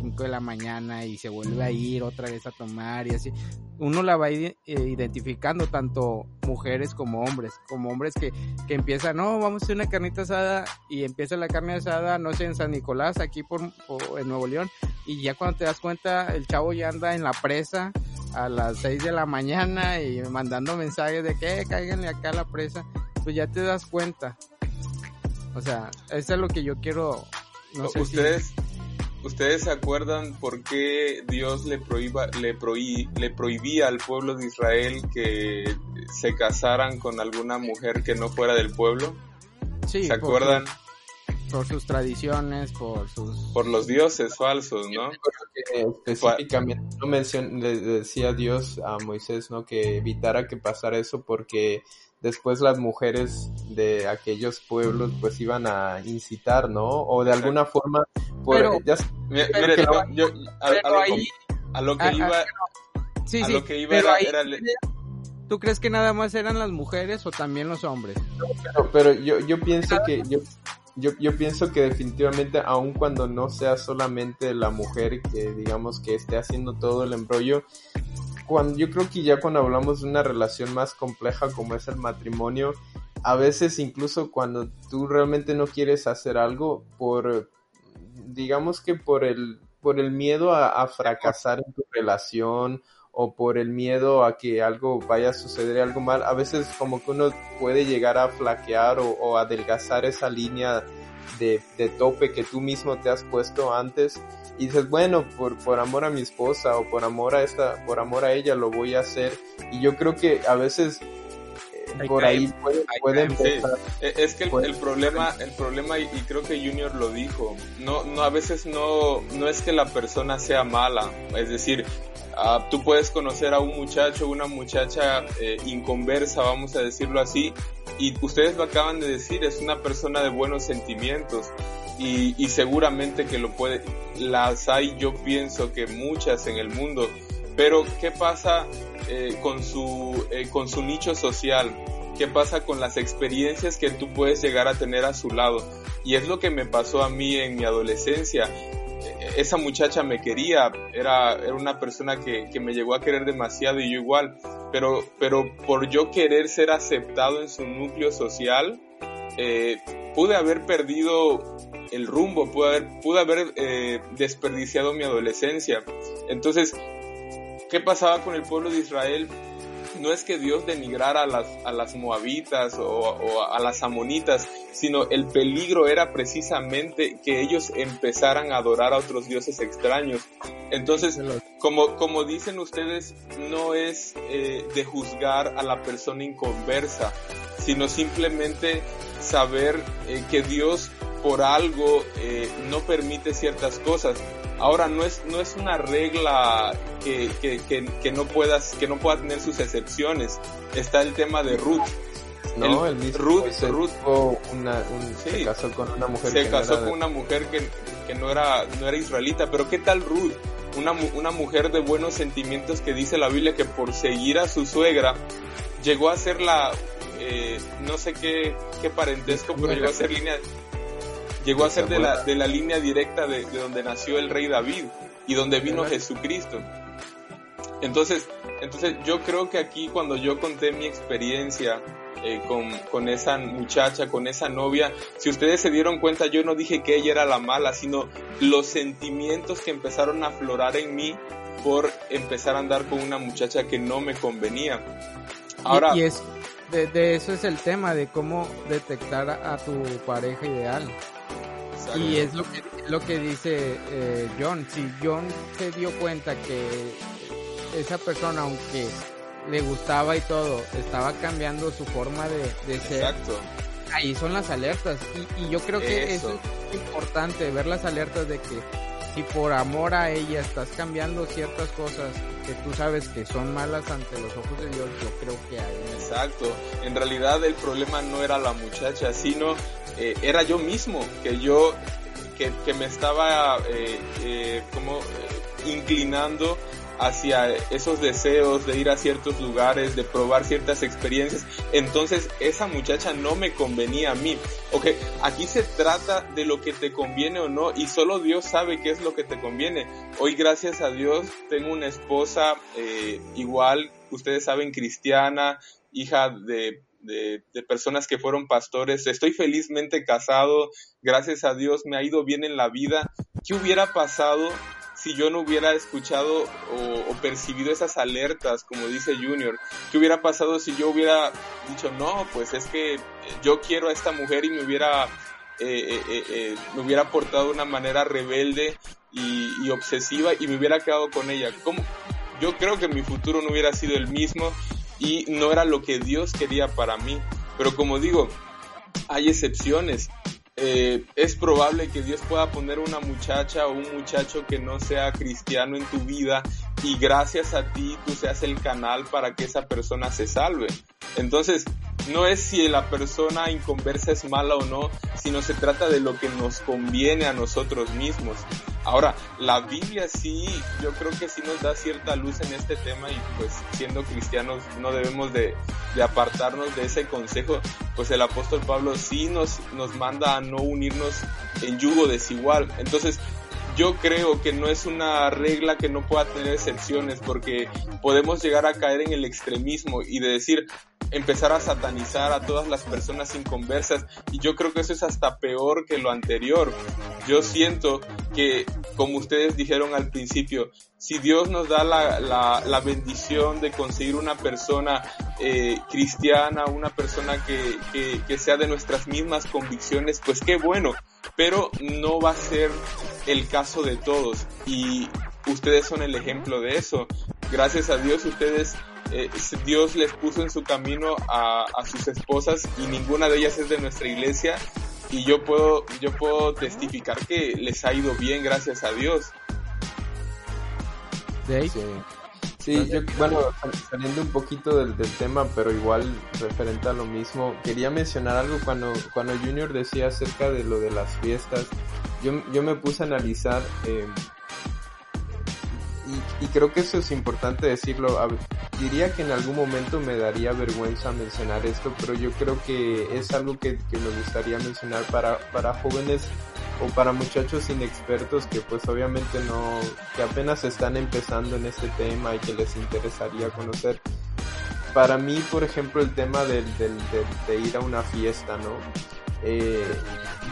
5 de la mañana y se vuelve a ir otra vez a tomar y así. Uno la va eh, identificando tanto mujeres como hombres, como hombres que, que empiezan, no, vamos a hacer una carnita asada y empieza la carne asada, no sé, en San Nicolás, aquí por, en Nuevo León, y ya cuando te das cuenta, el chavo ya anda en la presa a las 6 de la mañana y mandando mensajes de que cáiganle acá a la presa, pues ya te das cuenta. O sea, eso es lo que yo quiero. No sé ¿Ustedes, ¿Ustedes se acuerdan por qué Dios le, prohíba, le, le prohibía al pueblo de Israel que se casaran con alguna mujer que no fuera del pueblo? Sí. ¿Se acuerdan? por sus tradiciones, por sus... Por los dioses falsos, ¿no? específicamente no le decía Dios a Moisés, ¿no? Que evitara que pasara eso porque después las mujeres de aquellos pueblos pues iban a incitar, ¿no? O de alguna forma... pero, yo, a, lo que iba... Sí, sí, lo que iba era, ¿Tú crees que nada más eran las mujeres o también los hombres? pero, pero yo, yo pienso que... Yo, yo, yo pienso que definitivamente, aun cuando no sea solamente la mujer que digamos que esté haciendo todo el embrollo, cuando yo creo que ya cuando hablamos de una relación más compleja como es el matrimonio, a veces incluso cuando tú realmente no quieres hacer algo por, digamos que por el, por el miedo a, fracasar en tu relación o por el miedo a que algo vaya a suceder algo mal, a veces como que uno puede llegar a flaquear o, adelgazar esa línea de, de, tope que tú mismo te has puesto antes y dices, bueno, por, por amor a mi esposa o por amor a esta, por amor a ella lo voy a hacer. Y yo creo que a veces por ahí puede, empezar. E, es que el, problema, el problema y, creo que Junior lo dijo, no, no a veces no, no es que la persona sea mala, es decir, uh, tú puedes conocer a un muchacho, una muchacha eh, inconversa, vamos a decirlo así, y ustedes lo acaban de decir, es una persona de buenos sentimientos. Y, y seguramente que lo puede, las hay, yo pienso que muchas en el mundo, pero ¿qué pasa eh, con, su, eh, con su nicho social? ¿Qué pasa con las experiencias que tú puedes llegar a tener a su lado? Y es lo que me pasó a mí en mi adolescencia. E, esa muchacha me quería, era, era una persona que, que, me llegó a querer demasiado y yo igual, pero, pero por yo querer ser aceptado en su núcleo social, eh, pude haber perdido el rumbo, pude haber, pude haber eh, desperdiciado mi adolescencia. Entonces, ¿Qué pasaba con el pueblo de Israel? No es que Dios denigrara a las, a las moabitas o, a las amonitas, sino el peligro era precisamente que ellos empezaran a adorar a otros dioses extraños. Entonces, como, como dicen ustedes, no es eh, de juzgar a la persona inconversa, sino simplemente saber eh, que Dios por algo eh, no permite ciertas cosas. Ahora no es, no es una regla que, que, que, no puedas, que no pueda tener sus excepciones. Está el tema de Ruth. No, el, mismo Ruth, Ruth una, se casó con una mujer se casó con una mujer que, que, no era no era israelita, pero ¿qué tal Ruth? Una, una mujer de buenos sentimientos que dice la Biblia que por seguir a su suegra llegó a ser la eh, no sé qué, qué parentesco, pero llegó a ser línea llegó a ser de la, de la línea directa de, de donde nació el rey David y donde vino Jesucristo. Entonces, entonces yo creo que aquí cuando yo conté mi experiencia eh, con, con, esa muchacha, con esa novia, si ustedes se dieron cuenta, yo no dije que ella era la mala, sino los sentimientos que empezaron a aflorar en mí por empezar a andar con una muchacha que no me convenía. Ahora, y, es, de, eso es el tema, de cómo detectar a tu pareja ideal. Y es lo que, lo que dice eh, John. Si John se dio cuenta que esa persona, aunque le gustaba y todo, estaba cambiando su forma de, ser. Exacto. Ahí son las alertas. Y, yo creo que eso. es importante, ver las alertas de que si por amor a ella estás cambiando ciertas cosas que tú sabes que son malas ante los ojos de Dios, yo creo que hay. Exacto. En realidad el problema no era la muchacha, sino eh, era yo mismo, que yo, que, que me estaba eh, eh, como eh, inclinando hacia esos deseos de ir a ciertos lugares, de probar ciertas experiencias. Entonces esa muchacha no me convenía a mí. Ok, aquí se trata de lo que te conviene o no y solo Dios sabe qué es lo que te conviene. Hoy gracias a Dios tengo una esposa eh, igual, ustedes saben, cristiana, hija de de, personas que fueron pastores. Estoy felizmente casado, gracias a Dios me ha ido bien en la vida. ¿Qué hubiera pasado si yo no hubiera escuchado o, percibido esas alertas, como dice Junior? ¿Qué hubiera pasado si yo hubiera dicho, no, pues es que yo quiero a esta mujer y me hubiera, eh, eh, eh, me hubiera portado de una manera rebelde y, y, obsesiva y me hubiera quedado con ella? ¿Cómo? Yo creo que mi futuro no hubiera sido el mismo y no era lo que Dios quería para mí. Pero como digo, hay excepciones. Eh, es probable que Dios pueda poner una muchacha o un muchacho que no sea cristiano en tu vida y gracias a ti tú seas el canal para que esa persona se salve. Entonces, no es si la persona inconversa es mala o no, sino se trata de lo que nos conviene a nosotros mismos. Ahora, la Biblia sí, yo creo que sí nos da cierta luz en este tema y pues siendo cristianos no debemos de, apartarnos de ese consejo, pues el apóstol Pablo sí nos, nos manda a no unirnos en yugo desigual. Entonces, yo creo que no es una regla que no pueda tener excepciones porque podemos llegar a caer en el extremismo y de decir, empezar a satanizar a todas las personas inconversas y yo creo que eso es hasta peor que lo anterior. Yo siento que, como ustedes dijeron al principio, si Dios nos da la, la, la bendición de conseguir una persona eh, cristiana, una persona que, que, que sea de nuestras mismas convicciones, pues qué bueno, pero no va a ser el caso de todos y ustedes son el ejemplo de eso. Gracias a Dios ustedes eh, Dios les puso en su camino a, sus esposas y ninguna de ellas es de nuestra iglesia y yo puedo yo puedo testificar que les ha ido bien gracias a Dios. Sí, yo, bueno, saliendo un poquito del, tema, pero igual referente a lo mismo, quería mencionar algo cuando, cuando Junior decía acerca de lo de las fiestas. Yo, yo me puse a analizar eh, y, creo que eso es importante decirlo. diría que en algún momento me daría vergüenza mencionar esto, pero yo creo que es algo que, me gustaría mencionar para, para jóvenes o para muchachos inexpertos que pues obviamente no, que apenas están empezando en este tema y que les interesaría conocer. Para mí, por ejemplo, el tema del, del, de ir a una fiesta, ¿no? Eh,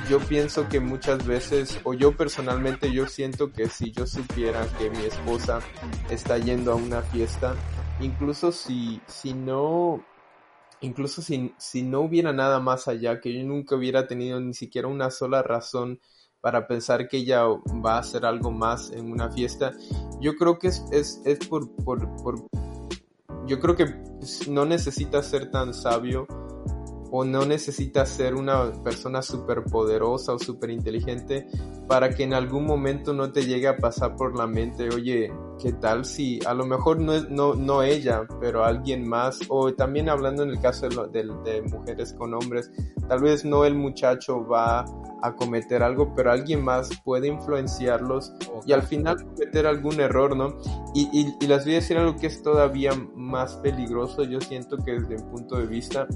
yo pienso que muchas veces, o yo personalmente, yo siento que si yo supiera que mi esposa está yendo a una fiesta, incluso si, si no, incluso si, si no hubiera nada más allá, que yo nunca hubiera tenido ni siquiera una sola razón para pensar que ella va a hacer algo más en una fiesta, yo creo que es, es, es por, por, por, yo creo que no necesita ser tan sabio o no necesitas ser una persona súper poderosa o súper inteligente para que en algún momento no te llegue a pasar por la mente, oye, ¿qué tal si a lo mejor no, no, no ella, pero alguien más? O también hablando en el caso de, de, mujeres con hombres, tal vez no el muchacho va a cometer algo, pero alguien más puede influenciarlos y al final cometer algún error, ¿no? Y, y, y les voy a decir algo que es todavía más peligroso, yo siento que desde mi punto de vista,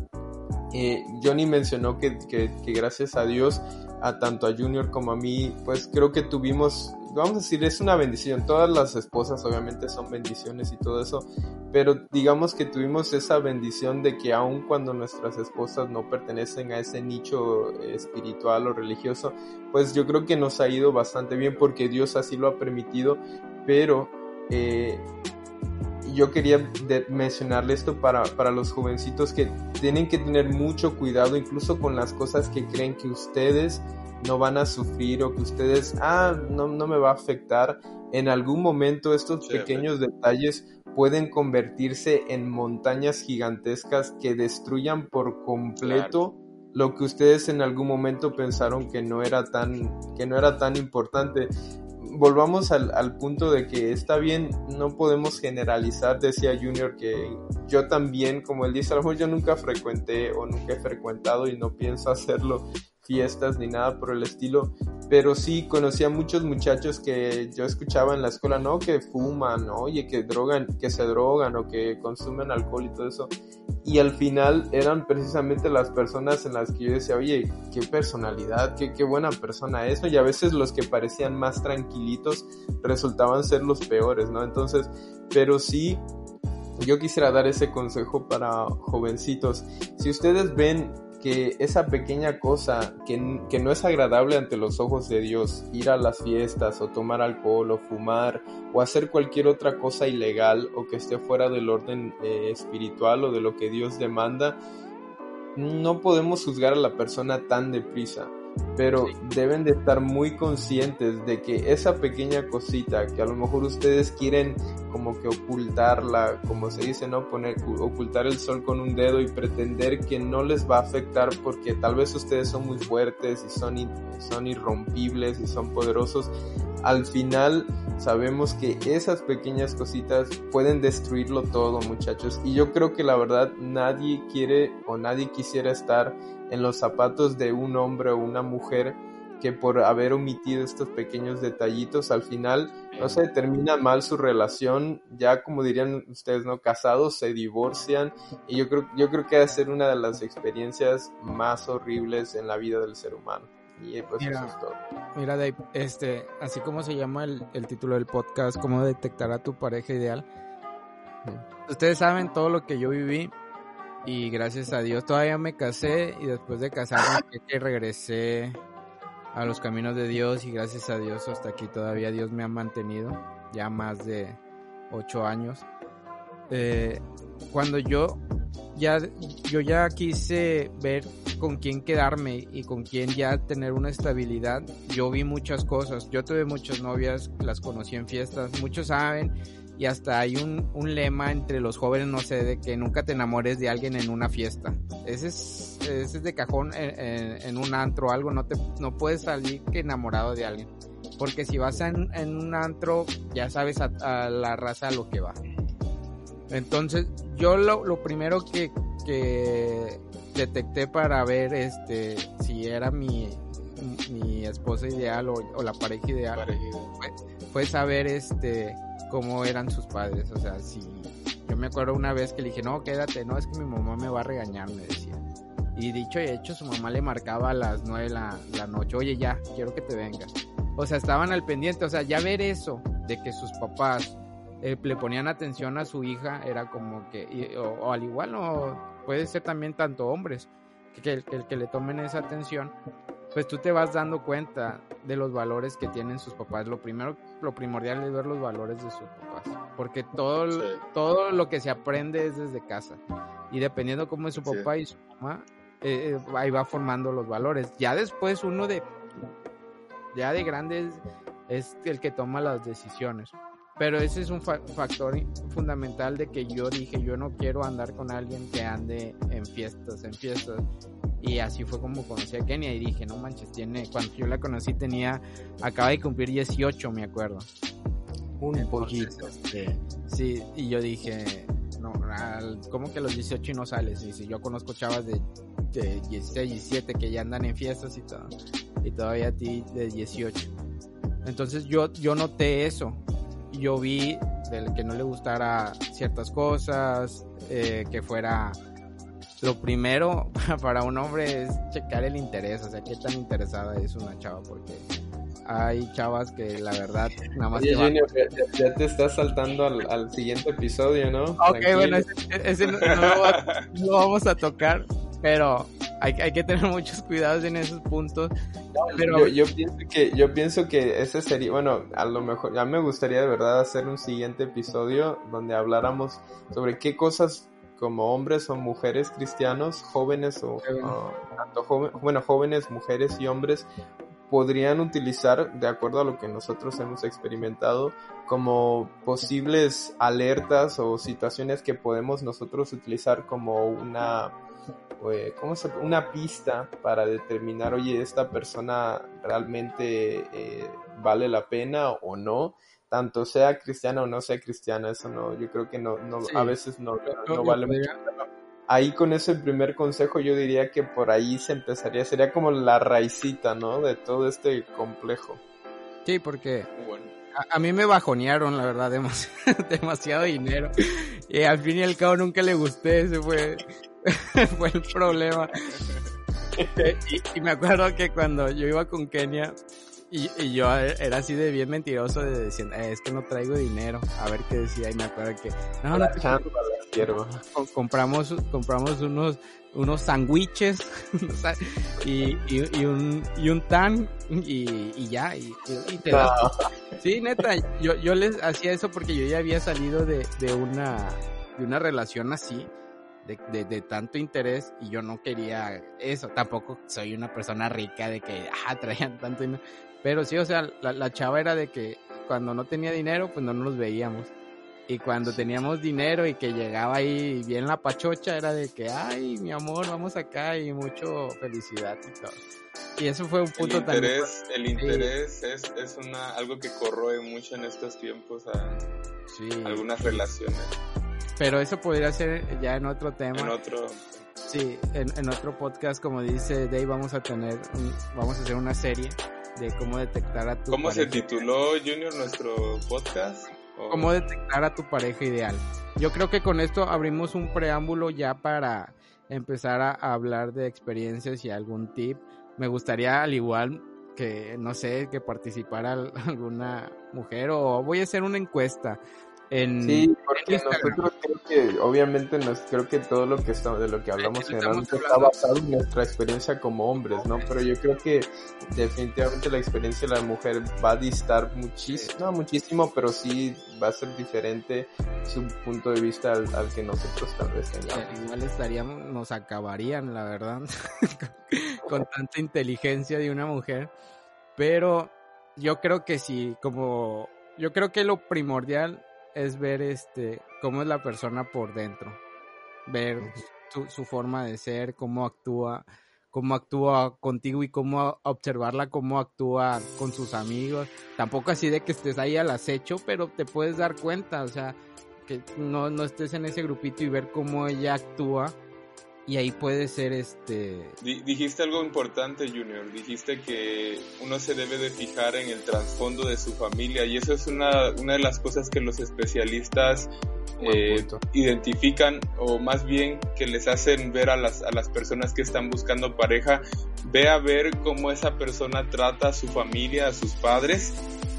Johnny mencionó que, que, gracias a Dios, a tanto a Junior como a mí, pues creo que tuvimos, vamos a decir, es una bendición. Todas las esposas obviamente son bendiciones y todo eso, pero digamos que tuvimos esa bendición de que aun cuando nuestras esposas no pertenecen a ese nicho espiritual o religioso, pues yo creo que nos ha ido bastante bien porque Dios así lo ha permitido, pero... Eh, yo quería mencionarle esto para, para los jovencitos que tienen que tener mucho cuidado incluso con las cosas que creen que ustedes no van a sufrir o que ustedes, ah, no, no me va a afectar. En algún momento estos pequeños detalles pueden convertirse en montañas gigantescas que destruyan por completo lo que ustedes en algún momento pensaron que no era tan, que no era tan importante volvamos al, al, punto de que está bien, no podemos generalizar, decía Junior, que yo también, como él dice, a lo mejor yo nunca frecuenté o nunca he frecuentado y no pienso hacerlo fiestas ni nada por el estilo, pero sí conocí a muchos muchachos que yo escuchaba en la escuela, no, que fuman, oye, que drogan, que se drogan o que consumen alcohol y todo eso. Y al final eran precisamente las personas en las que yo decía, oye, qué personalidad, qué, qué buena persona es, Y a veces los que parecían más tranquilitos resultaban ser los peores, ¿no? Entonces, pero sí, yo quisiera dar ese consejo para jovencitos. Si ustedes ven que esa pequeña cosa que, que, no es agradable ante los ojos de Dios, ir a las fiestas o tomar alcohol o fumar o hacer cualquier otra cosa ilegal o que esté fuera del orden eh, espiritual o de lo que Dios demanda, no podemos juzgar a la persona tan deprisa pero deben de estar muy conscientes de que esa pequeña cosita que a lo mejor ustedes quieren como que ocultarla, como se dice, ¿no? Poner, ocultar el sol con un dedo y pretender que no les va a afectar porque tal vez ustedes son muy fuertes y son, son irrompibles y son poderosos. Al final sabemos que esas pequeñas cositas pueden destruirlo todo, muchachos. Y yo creo que la verdad nadie quiere o nadie quisiera estar en los zapatos de un hombre o una mujer que por haber omitido estos pequeños detallitos al final no se termina mal su relación. Ya como dirían ustedes no casados se divorcian. Y yo creo yo creo que va a ser una de las experiencias más horribles en la vida del ser humano. Y pues eso es todo. Mira, Dave, este, así como se llama el, el título del podcast, cómo detectar a tu pareja ideal. Ustedes saben todo lo que yo viví y gracias a Dios todavía me casé y después de casarme que regresé a los caminos de Dios y gracias a Dios hasta aquí todavía Dios me ha mantenido ya más de ocho años. Eh, cuando yo ya yo ya quise ver con quién quedarme y con quién ya tener una estabilidad, yo vi muchas cosas. Yo tuve muchas novias, las conocí en fiestas, muchos saben y hasta hay un, un, lema entre los jóvenes, no sé, de que nunca te enamores de alguien en una fiesta. Ese es, ese es de cajón en, en, un antro o algo, no, te, no puedes salir que enamorado de alguien. Porque si vas en, en un antro, ya sabes a, a, la raza a lo que va. Entonces, yo lo, lo primero que, que detecté para ver este si era mi, mi esposa ideal o, o la pareja ideal, pareja ideal. Fue, fue saber este cómo eran sus padres. O sea, si yo me acuerdo una vez que le dije, no, quédate, no, es que mi mamá me va a regañar, me decía. Y dicho y hecho, su mamá le marcaba a las nueve la, noche, oye, ya, quiero que te vengas. O sea, estaban al pendiente, o sea, ya ver eso, de que sus papás eh, le ponían atención a su hija, era como que, o, o, al igual, no, puede ser también tanto hombres, que, que, que le tomen esa atención, pues tú te vas dando cuenta de los valores que tienen sus papás. Lo primero, lo primordial es ver los valores de sus papás, porque todo, sí. todo lo que se aprende es desde casa. Y dependiendo cómo es su papá sí. y su mamá, eh, ahí va formando los valores. Ya después uno de, ya de grandes es el que toma las decisiones. Pero ese es un fa factor fundamental de que yo dije, yo no quiero andar con alguien que ande en fiestas, en fiestas. Y así fue como conocí a Kenia y dije, no manches, tiene, cuando yo la conocí tenía, acaba de cumplir 18, me acuerdo. Un Entonces, poquito. Este, sí, y yo dije, no, ¿cómo que a los 18 no sales? Y si yo conozco chavas de, de 16, 17 que ya andan en fiestas y todo, y todavía a ti de 18. Entonces yo, yo noté eso. Yo vi del que no le gustara ciertas cosas, eh, que fuera lo primero [LAUGHS] para un hombre es checar el interés, o sea, qué tan interesada es una chava, porque hay chavas que la verdad nada más Oye, te Junior, ya, ya, te estás saltando al, al, siguiente episodio, ¿no? Ok, Tranquilo. bueno, ese, ese no, no, lo va, no, vamos a tocar, pero hay, hay, que tener muchos cuidados en esos puntos. Pero... Yo, yo, pienso que, yo pienso que ese sería, bueno, a lo mejor, ya me gustaría de verdad hacer un siguiente episodio donde habláramos sobre qué cosas como hombres o mujeres cristianos, jóvenes o uh, tanto joven, bueno, jóvenes, mujeres y hombres podrían utilizar, de acuerdo a lo que nosotros hemos experimentado, como posibles alertas o situaciones que podemos nosotros utilizar como una, eh, ¿cómo se, una pista para determinar, oye, esta persona realmente eh, vale la pena o no tanto sea cristiana o no sea cristiana, eso no, yo creo que no, no sí. a veces no, no, no vale mucho. Ahí con ese primer consejo yo diría que por ahí se empezaría, sería como la raicita, ¿no? De todo este complejo. Sí, porque bueno. a, a, mí me bajonearon, la verdad, [LAUGHS] demasiado, demasiado dinero. Y al fin y al cabo nunca le gusté, ese fue, [LAUGHS] fue el problema. [LAUGHS] y, y me acuerdo que cuando yo iba con Kenia, y, y, yo era así de bien mentiroso de decir, eh, es que no traigo dinero. A ver qué decía y me acuerdo que no, no, quiero. compramos compramos unos unos sándwiches [LAUGHS] y, y, y, un y un tan y, y ya y, te. No. [LAUGHS] Sí, neta, yo yo les hacía eso porque yo ya había salido de, de una de una relación así. De, de, de, tanto interés y yo no quería eso. Tampoco soy una persona rica de que ah, traían tanto dinero. Pero sí, o sea, la, la, chava era de que cuando no tenía dinero, pues no nos veíamos. Y cuando teníamos dinero y que llegaba ahí bien la pachocha, era de que, ay, mi amor, vamos acá y mucho felicidad y todo. Y eso fue un punto el interés, tan... El interés sí. es, es una, algo que corroe mucho en estos tiempos a sí. algunas relaciones. Pero eso podría ser ya en otro tema. En otro. Sí, en, en otro podcast, como dice Dave, vamos a tener, un, vamos a hacer una serie de cómo detectar a tu ¿Cómo pareja. se tituló Junior nuestro podcast? ¿O? Cómo detectar a tu pareja ideal. Yo creo que con esto abrimos un preámbulo ya para empezar a hablar de experiencias y algún tip me gustaría al igual que, no sé, que participara [LAUGHS] alguna mujer o voy a hacer una encuesta sí, porque nosotros creo que, obviamente, nos, creo que todo lo que está, de lo que hablamos generalmente está basado en nuestra experiencia como hombres, ¿no? Pero yo creo que definitivamente la experiencia de la mujer va a distar muchísimo, no muchísimo, pero sí va a ser diferente su punto de vista al, que nosotros tal vez tengamos. Igual estaríamos, nos acabarían, la verdad, [LAUGHS] con tanta inteligencia de una mujer, pero yo creo que sí, como yo creo que lo primordial es ver este cómo es la persona por dentro, ver su, forma de ser, cómo actúa, cómo actúa contigo y cómo observarla, cómo actúa con sus amigos. Tampoco así de que estés ahí al acecho, pero te puedes dar cuenta, o sea, que no, no estés en ese grupito y ver cómo ella actúa y ahí puede ser este... Dijiste algo importante, Junior. Dijiste que uno se debe de fijar en el trasfondo de su familia y eso es una, una de las cosas que los especialistas eh, identifican o más bien que les hacen ver a las, a las personas que están buscando pareja. Ve a ver cómo esa persona trata a su familia, a sus padres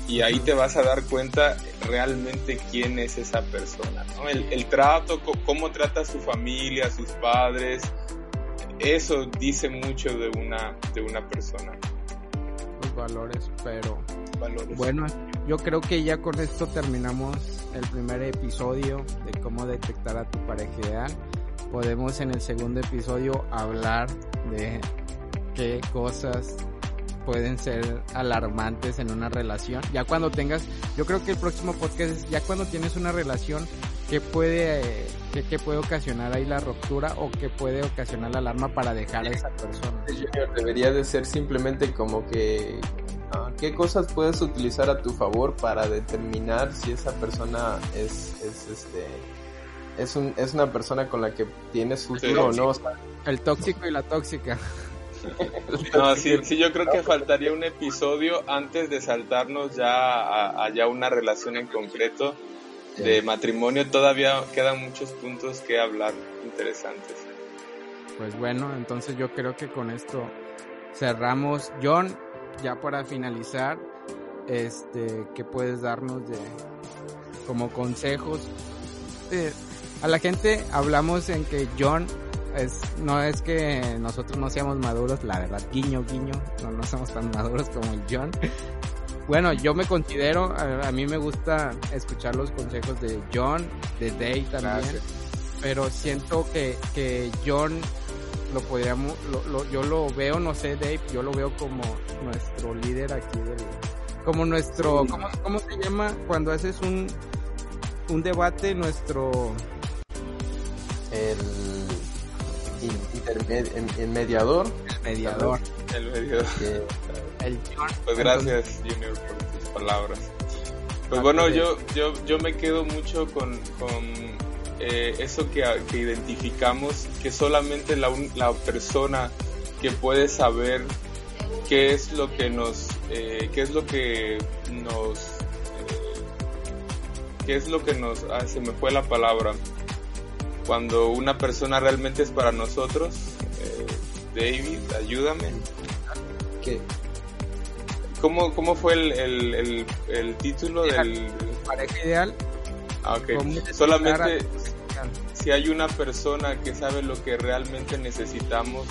y ahí te vas a dar cuenta realmente quién es esa persona, ¿no? El, trato, cómo trata a su familia, a sus padres, eso dice mucho de una, de una persona. Los valores, pero valores. bueno, yo creo que ya con esto terminamos el primer episodio de cómo detectar a tu pareja ideal. Podemos en el segundo episodio hablar de qué cosas pueden ser alarmantes en una relación. Ya cuando tengas, yo creo que el próximo podcast es ya cuando tienes una relación que puede, que, puede ocasionar ahí la ruptura o que puede ocasionar la alarma para dejar a esa persona. debería de ser simplemente como que ah, qué cosas puedes utilizar a tu favor para determinar si esa persona es, es este es, un, es una persona con la que tienes futuro o no. el tóxico y la tóxica. [LAUGHS] No, sí, sí, yo creo que faltaría un episodio antes de saltarnos ya a, una relación en concreto de matrimonio. Todavía quedan muchos puntos que hablar interesantes. Pues bueno, entonces yo creo que con esto cerramos. John, ya para finalizar, este, ¿qué puedes darnos de como consejos? Eh, a la gente hablamos en que John es, no es que nosotros no seamos maduros, la verdad, guiño, guiño, no, no somos tan maduros como el John. Bueno, yo me considero, a, mí me gusta escuchar los consejos de John, de Dave también, pero siento que, que John lo podríamos, lo, yo lo veo, no sé Dave, yo lo veo como nuestro líder aquí del, como nuestro, ¿cómo, ¿cómo, se llama? Cuando haces un, un debate, nuestro... El el, mediador. El mediador. El mediador. pues gracias, Junior, por tus palabras. Pues bueno, yo, yo, yo me quedo mucho con, con eh, eso que, que, identificamos, que solamente la, la, persona que puede saber qué es lo que nos, eh, qué es lo que nos, eh, qué es lo que nos, ah, se me fue la palabra, cuando una persona realmente es para nosotros. Eh, David, ayúdame. ¿Qué? ¿Cómo, cómo fue el, el, el, título del... Pareja ideal. Ah, Solamente si hay una persona que sabe lo que realmente necesitamos,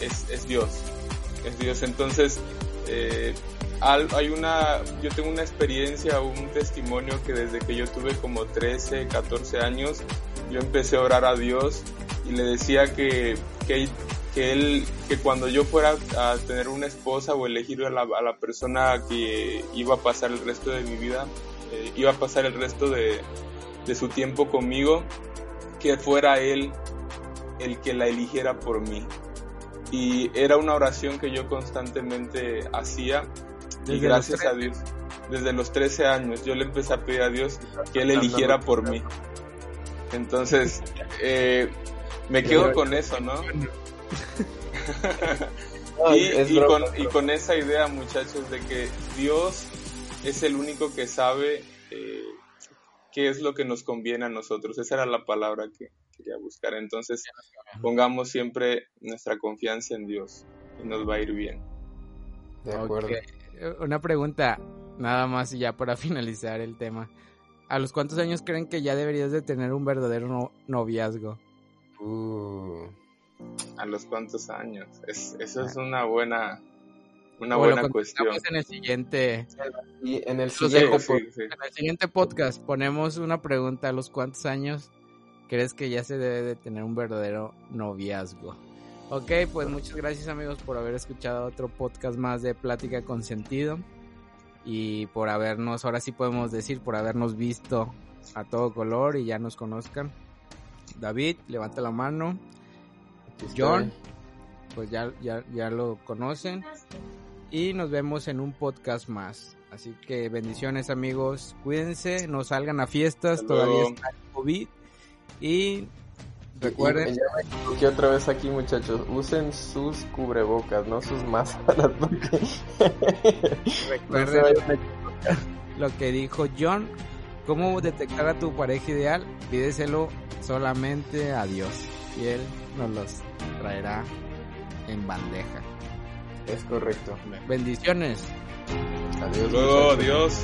es, es Dios. Es Dios. Entonces, eh, hay una, yo tengo una experiencia, un testimonio que desde que yo tuve como 13, 14 años, yo empecé a orar a Dios y le decía que, que, que él, que cuando yo fuera a tener una esposa o elegir a la, a la persona que iba a pasar el resto de mi vida, eh, iba a pasar el resto de, de su tiempo conmigo, que fuera él el que la eligiera por mí. Y era una oración que yo constantemente hacía y gracias a Dios, desde los 13 años yo le empecé a pedir a Dios que él eligiera por mí. Entonces, eh, me quedo con eso, ¿no? y, con, y, con, esa idea, muchachos, de que Dios es el único que sabe eh, qué es lo que nos conviene a nosotros. Esa era la palabra que quería buscar. Entonces, pongamos siempre nuestra confianza en Dios. y nos va a ir bien. De acuerdo. Una pregunta, nada más y ya para [LAUGHS] finalizar el tema. ¿A los cuántos años creen que ya deberías de tener un verdadero noviazgo? Uh. ¿A los cuántos años? Es, eso es una buena una buena cuestión. En el siguiente y en el siguiente, en el siguiente podcast ponemos una pregunta a los cuántos años crees que ya se debe de tener un verdadero noviazgo. Ok, pues muchas gracias amigos por haber escuchado otro podcast más de Plática con Sentido y por habernos, ahora sí podemos decir, por habernos visto a todo color y ya nos conozcan. David, levanta la mano. John, pues ya, ya, ya lo conocen. Y nos vemos en un podcast más. Así que bendiciones amigos, cuídense, no salgan a fiestas, todavía está el COVID. Y Recuerden. que otra vez aquí, muchachos. Usen sus cubrebocas, no sus máscaras. [LAUGHS] Recuerden lo que dijo John. ¿Cómo detectar a tu pareja ideal? Pídeselo solamente a Dios. Y Él nos los traerá en bandeja. Es correcto. Bendiciones. Adiós. Luego, adiós.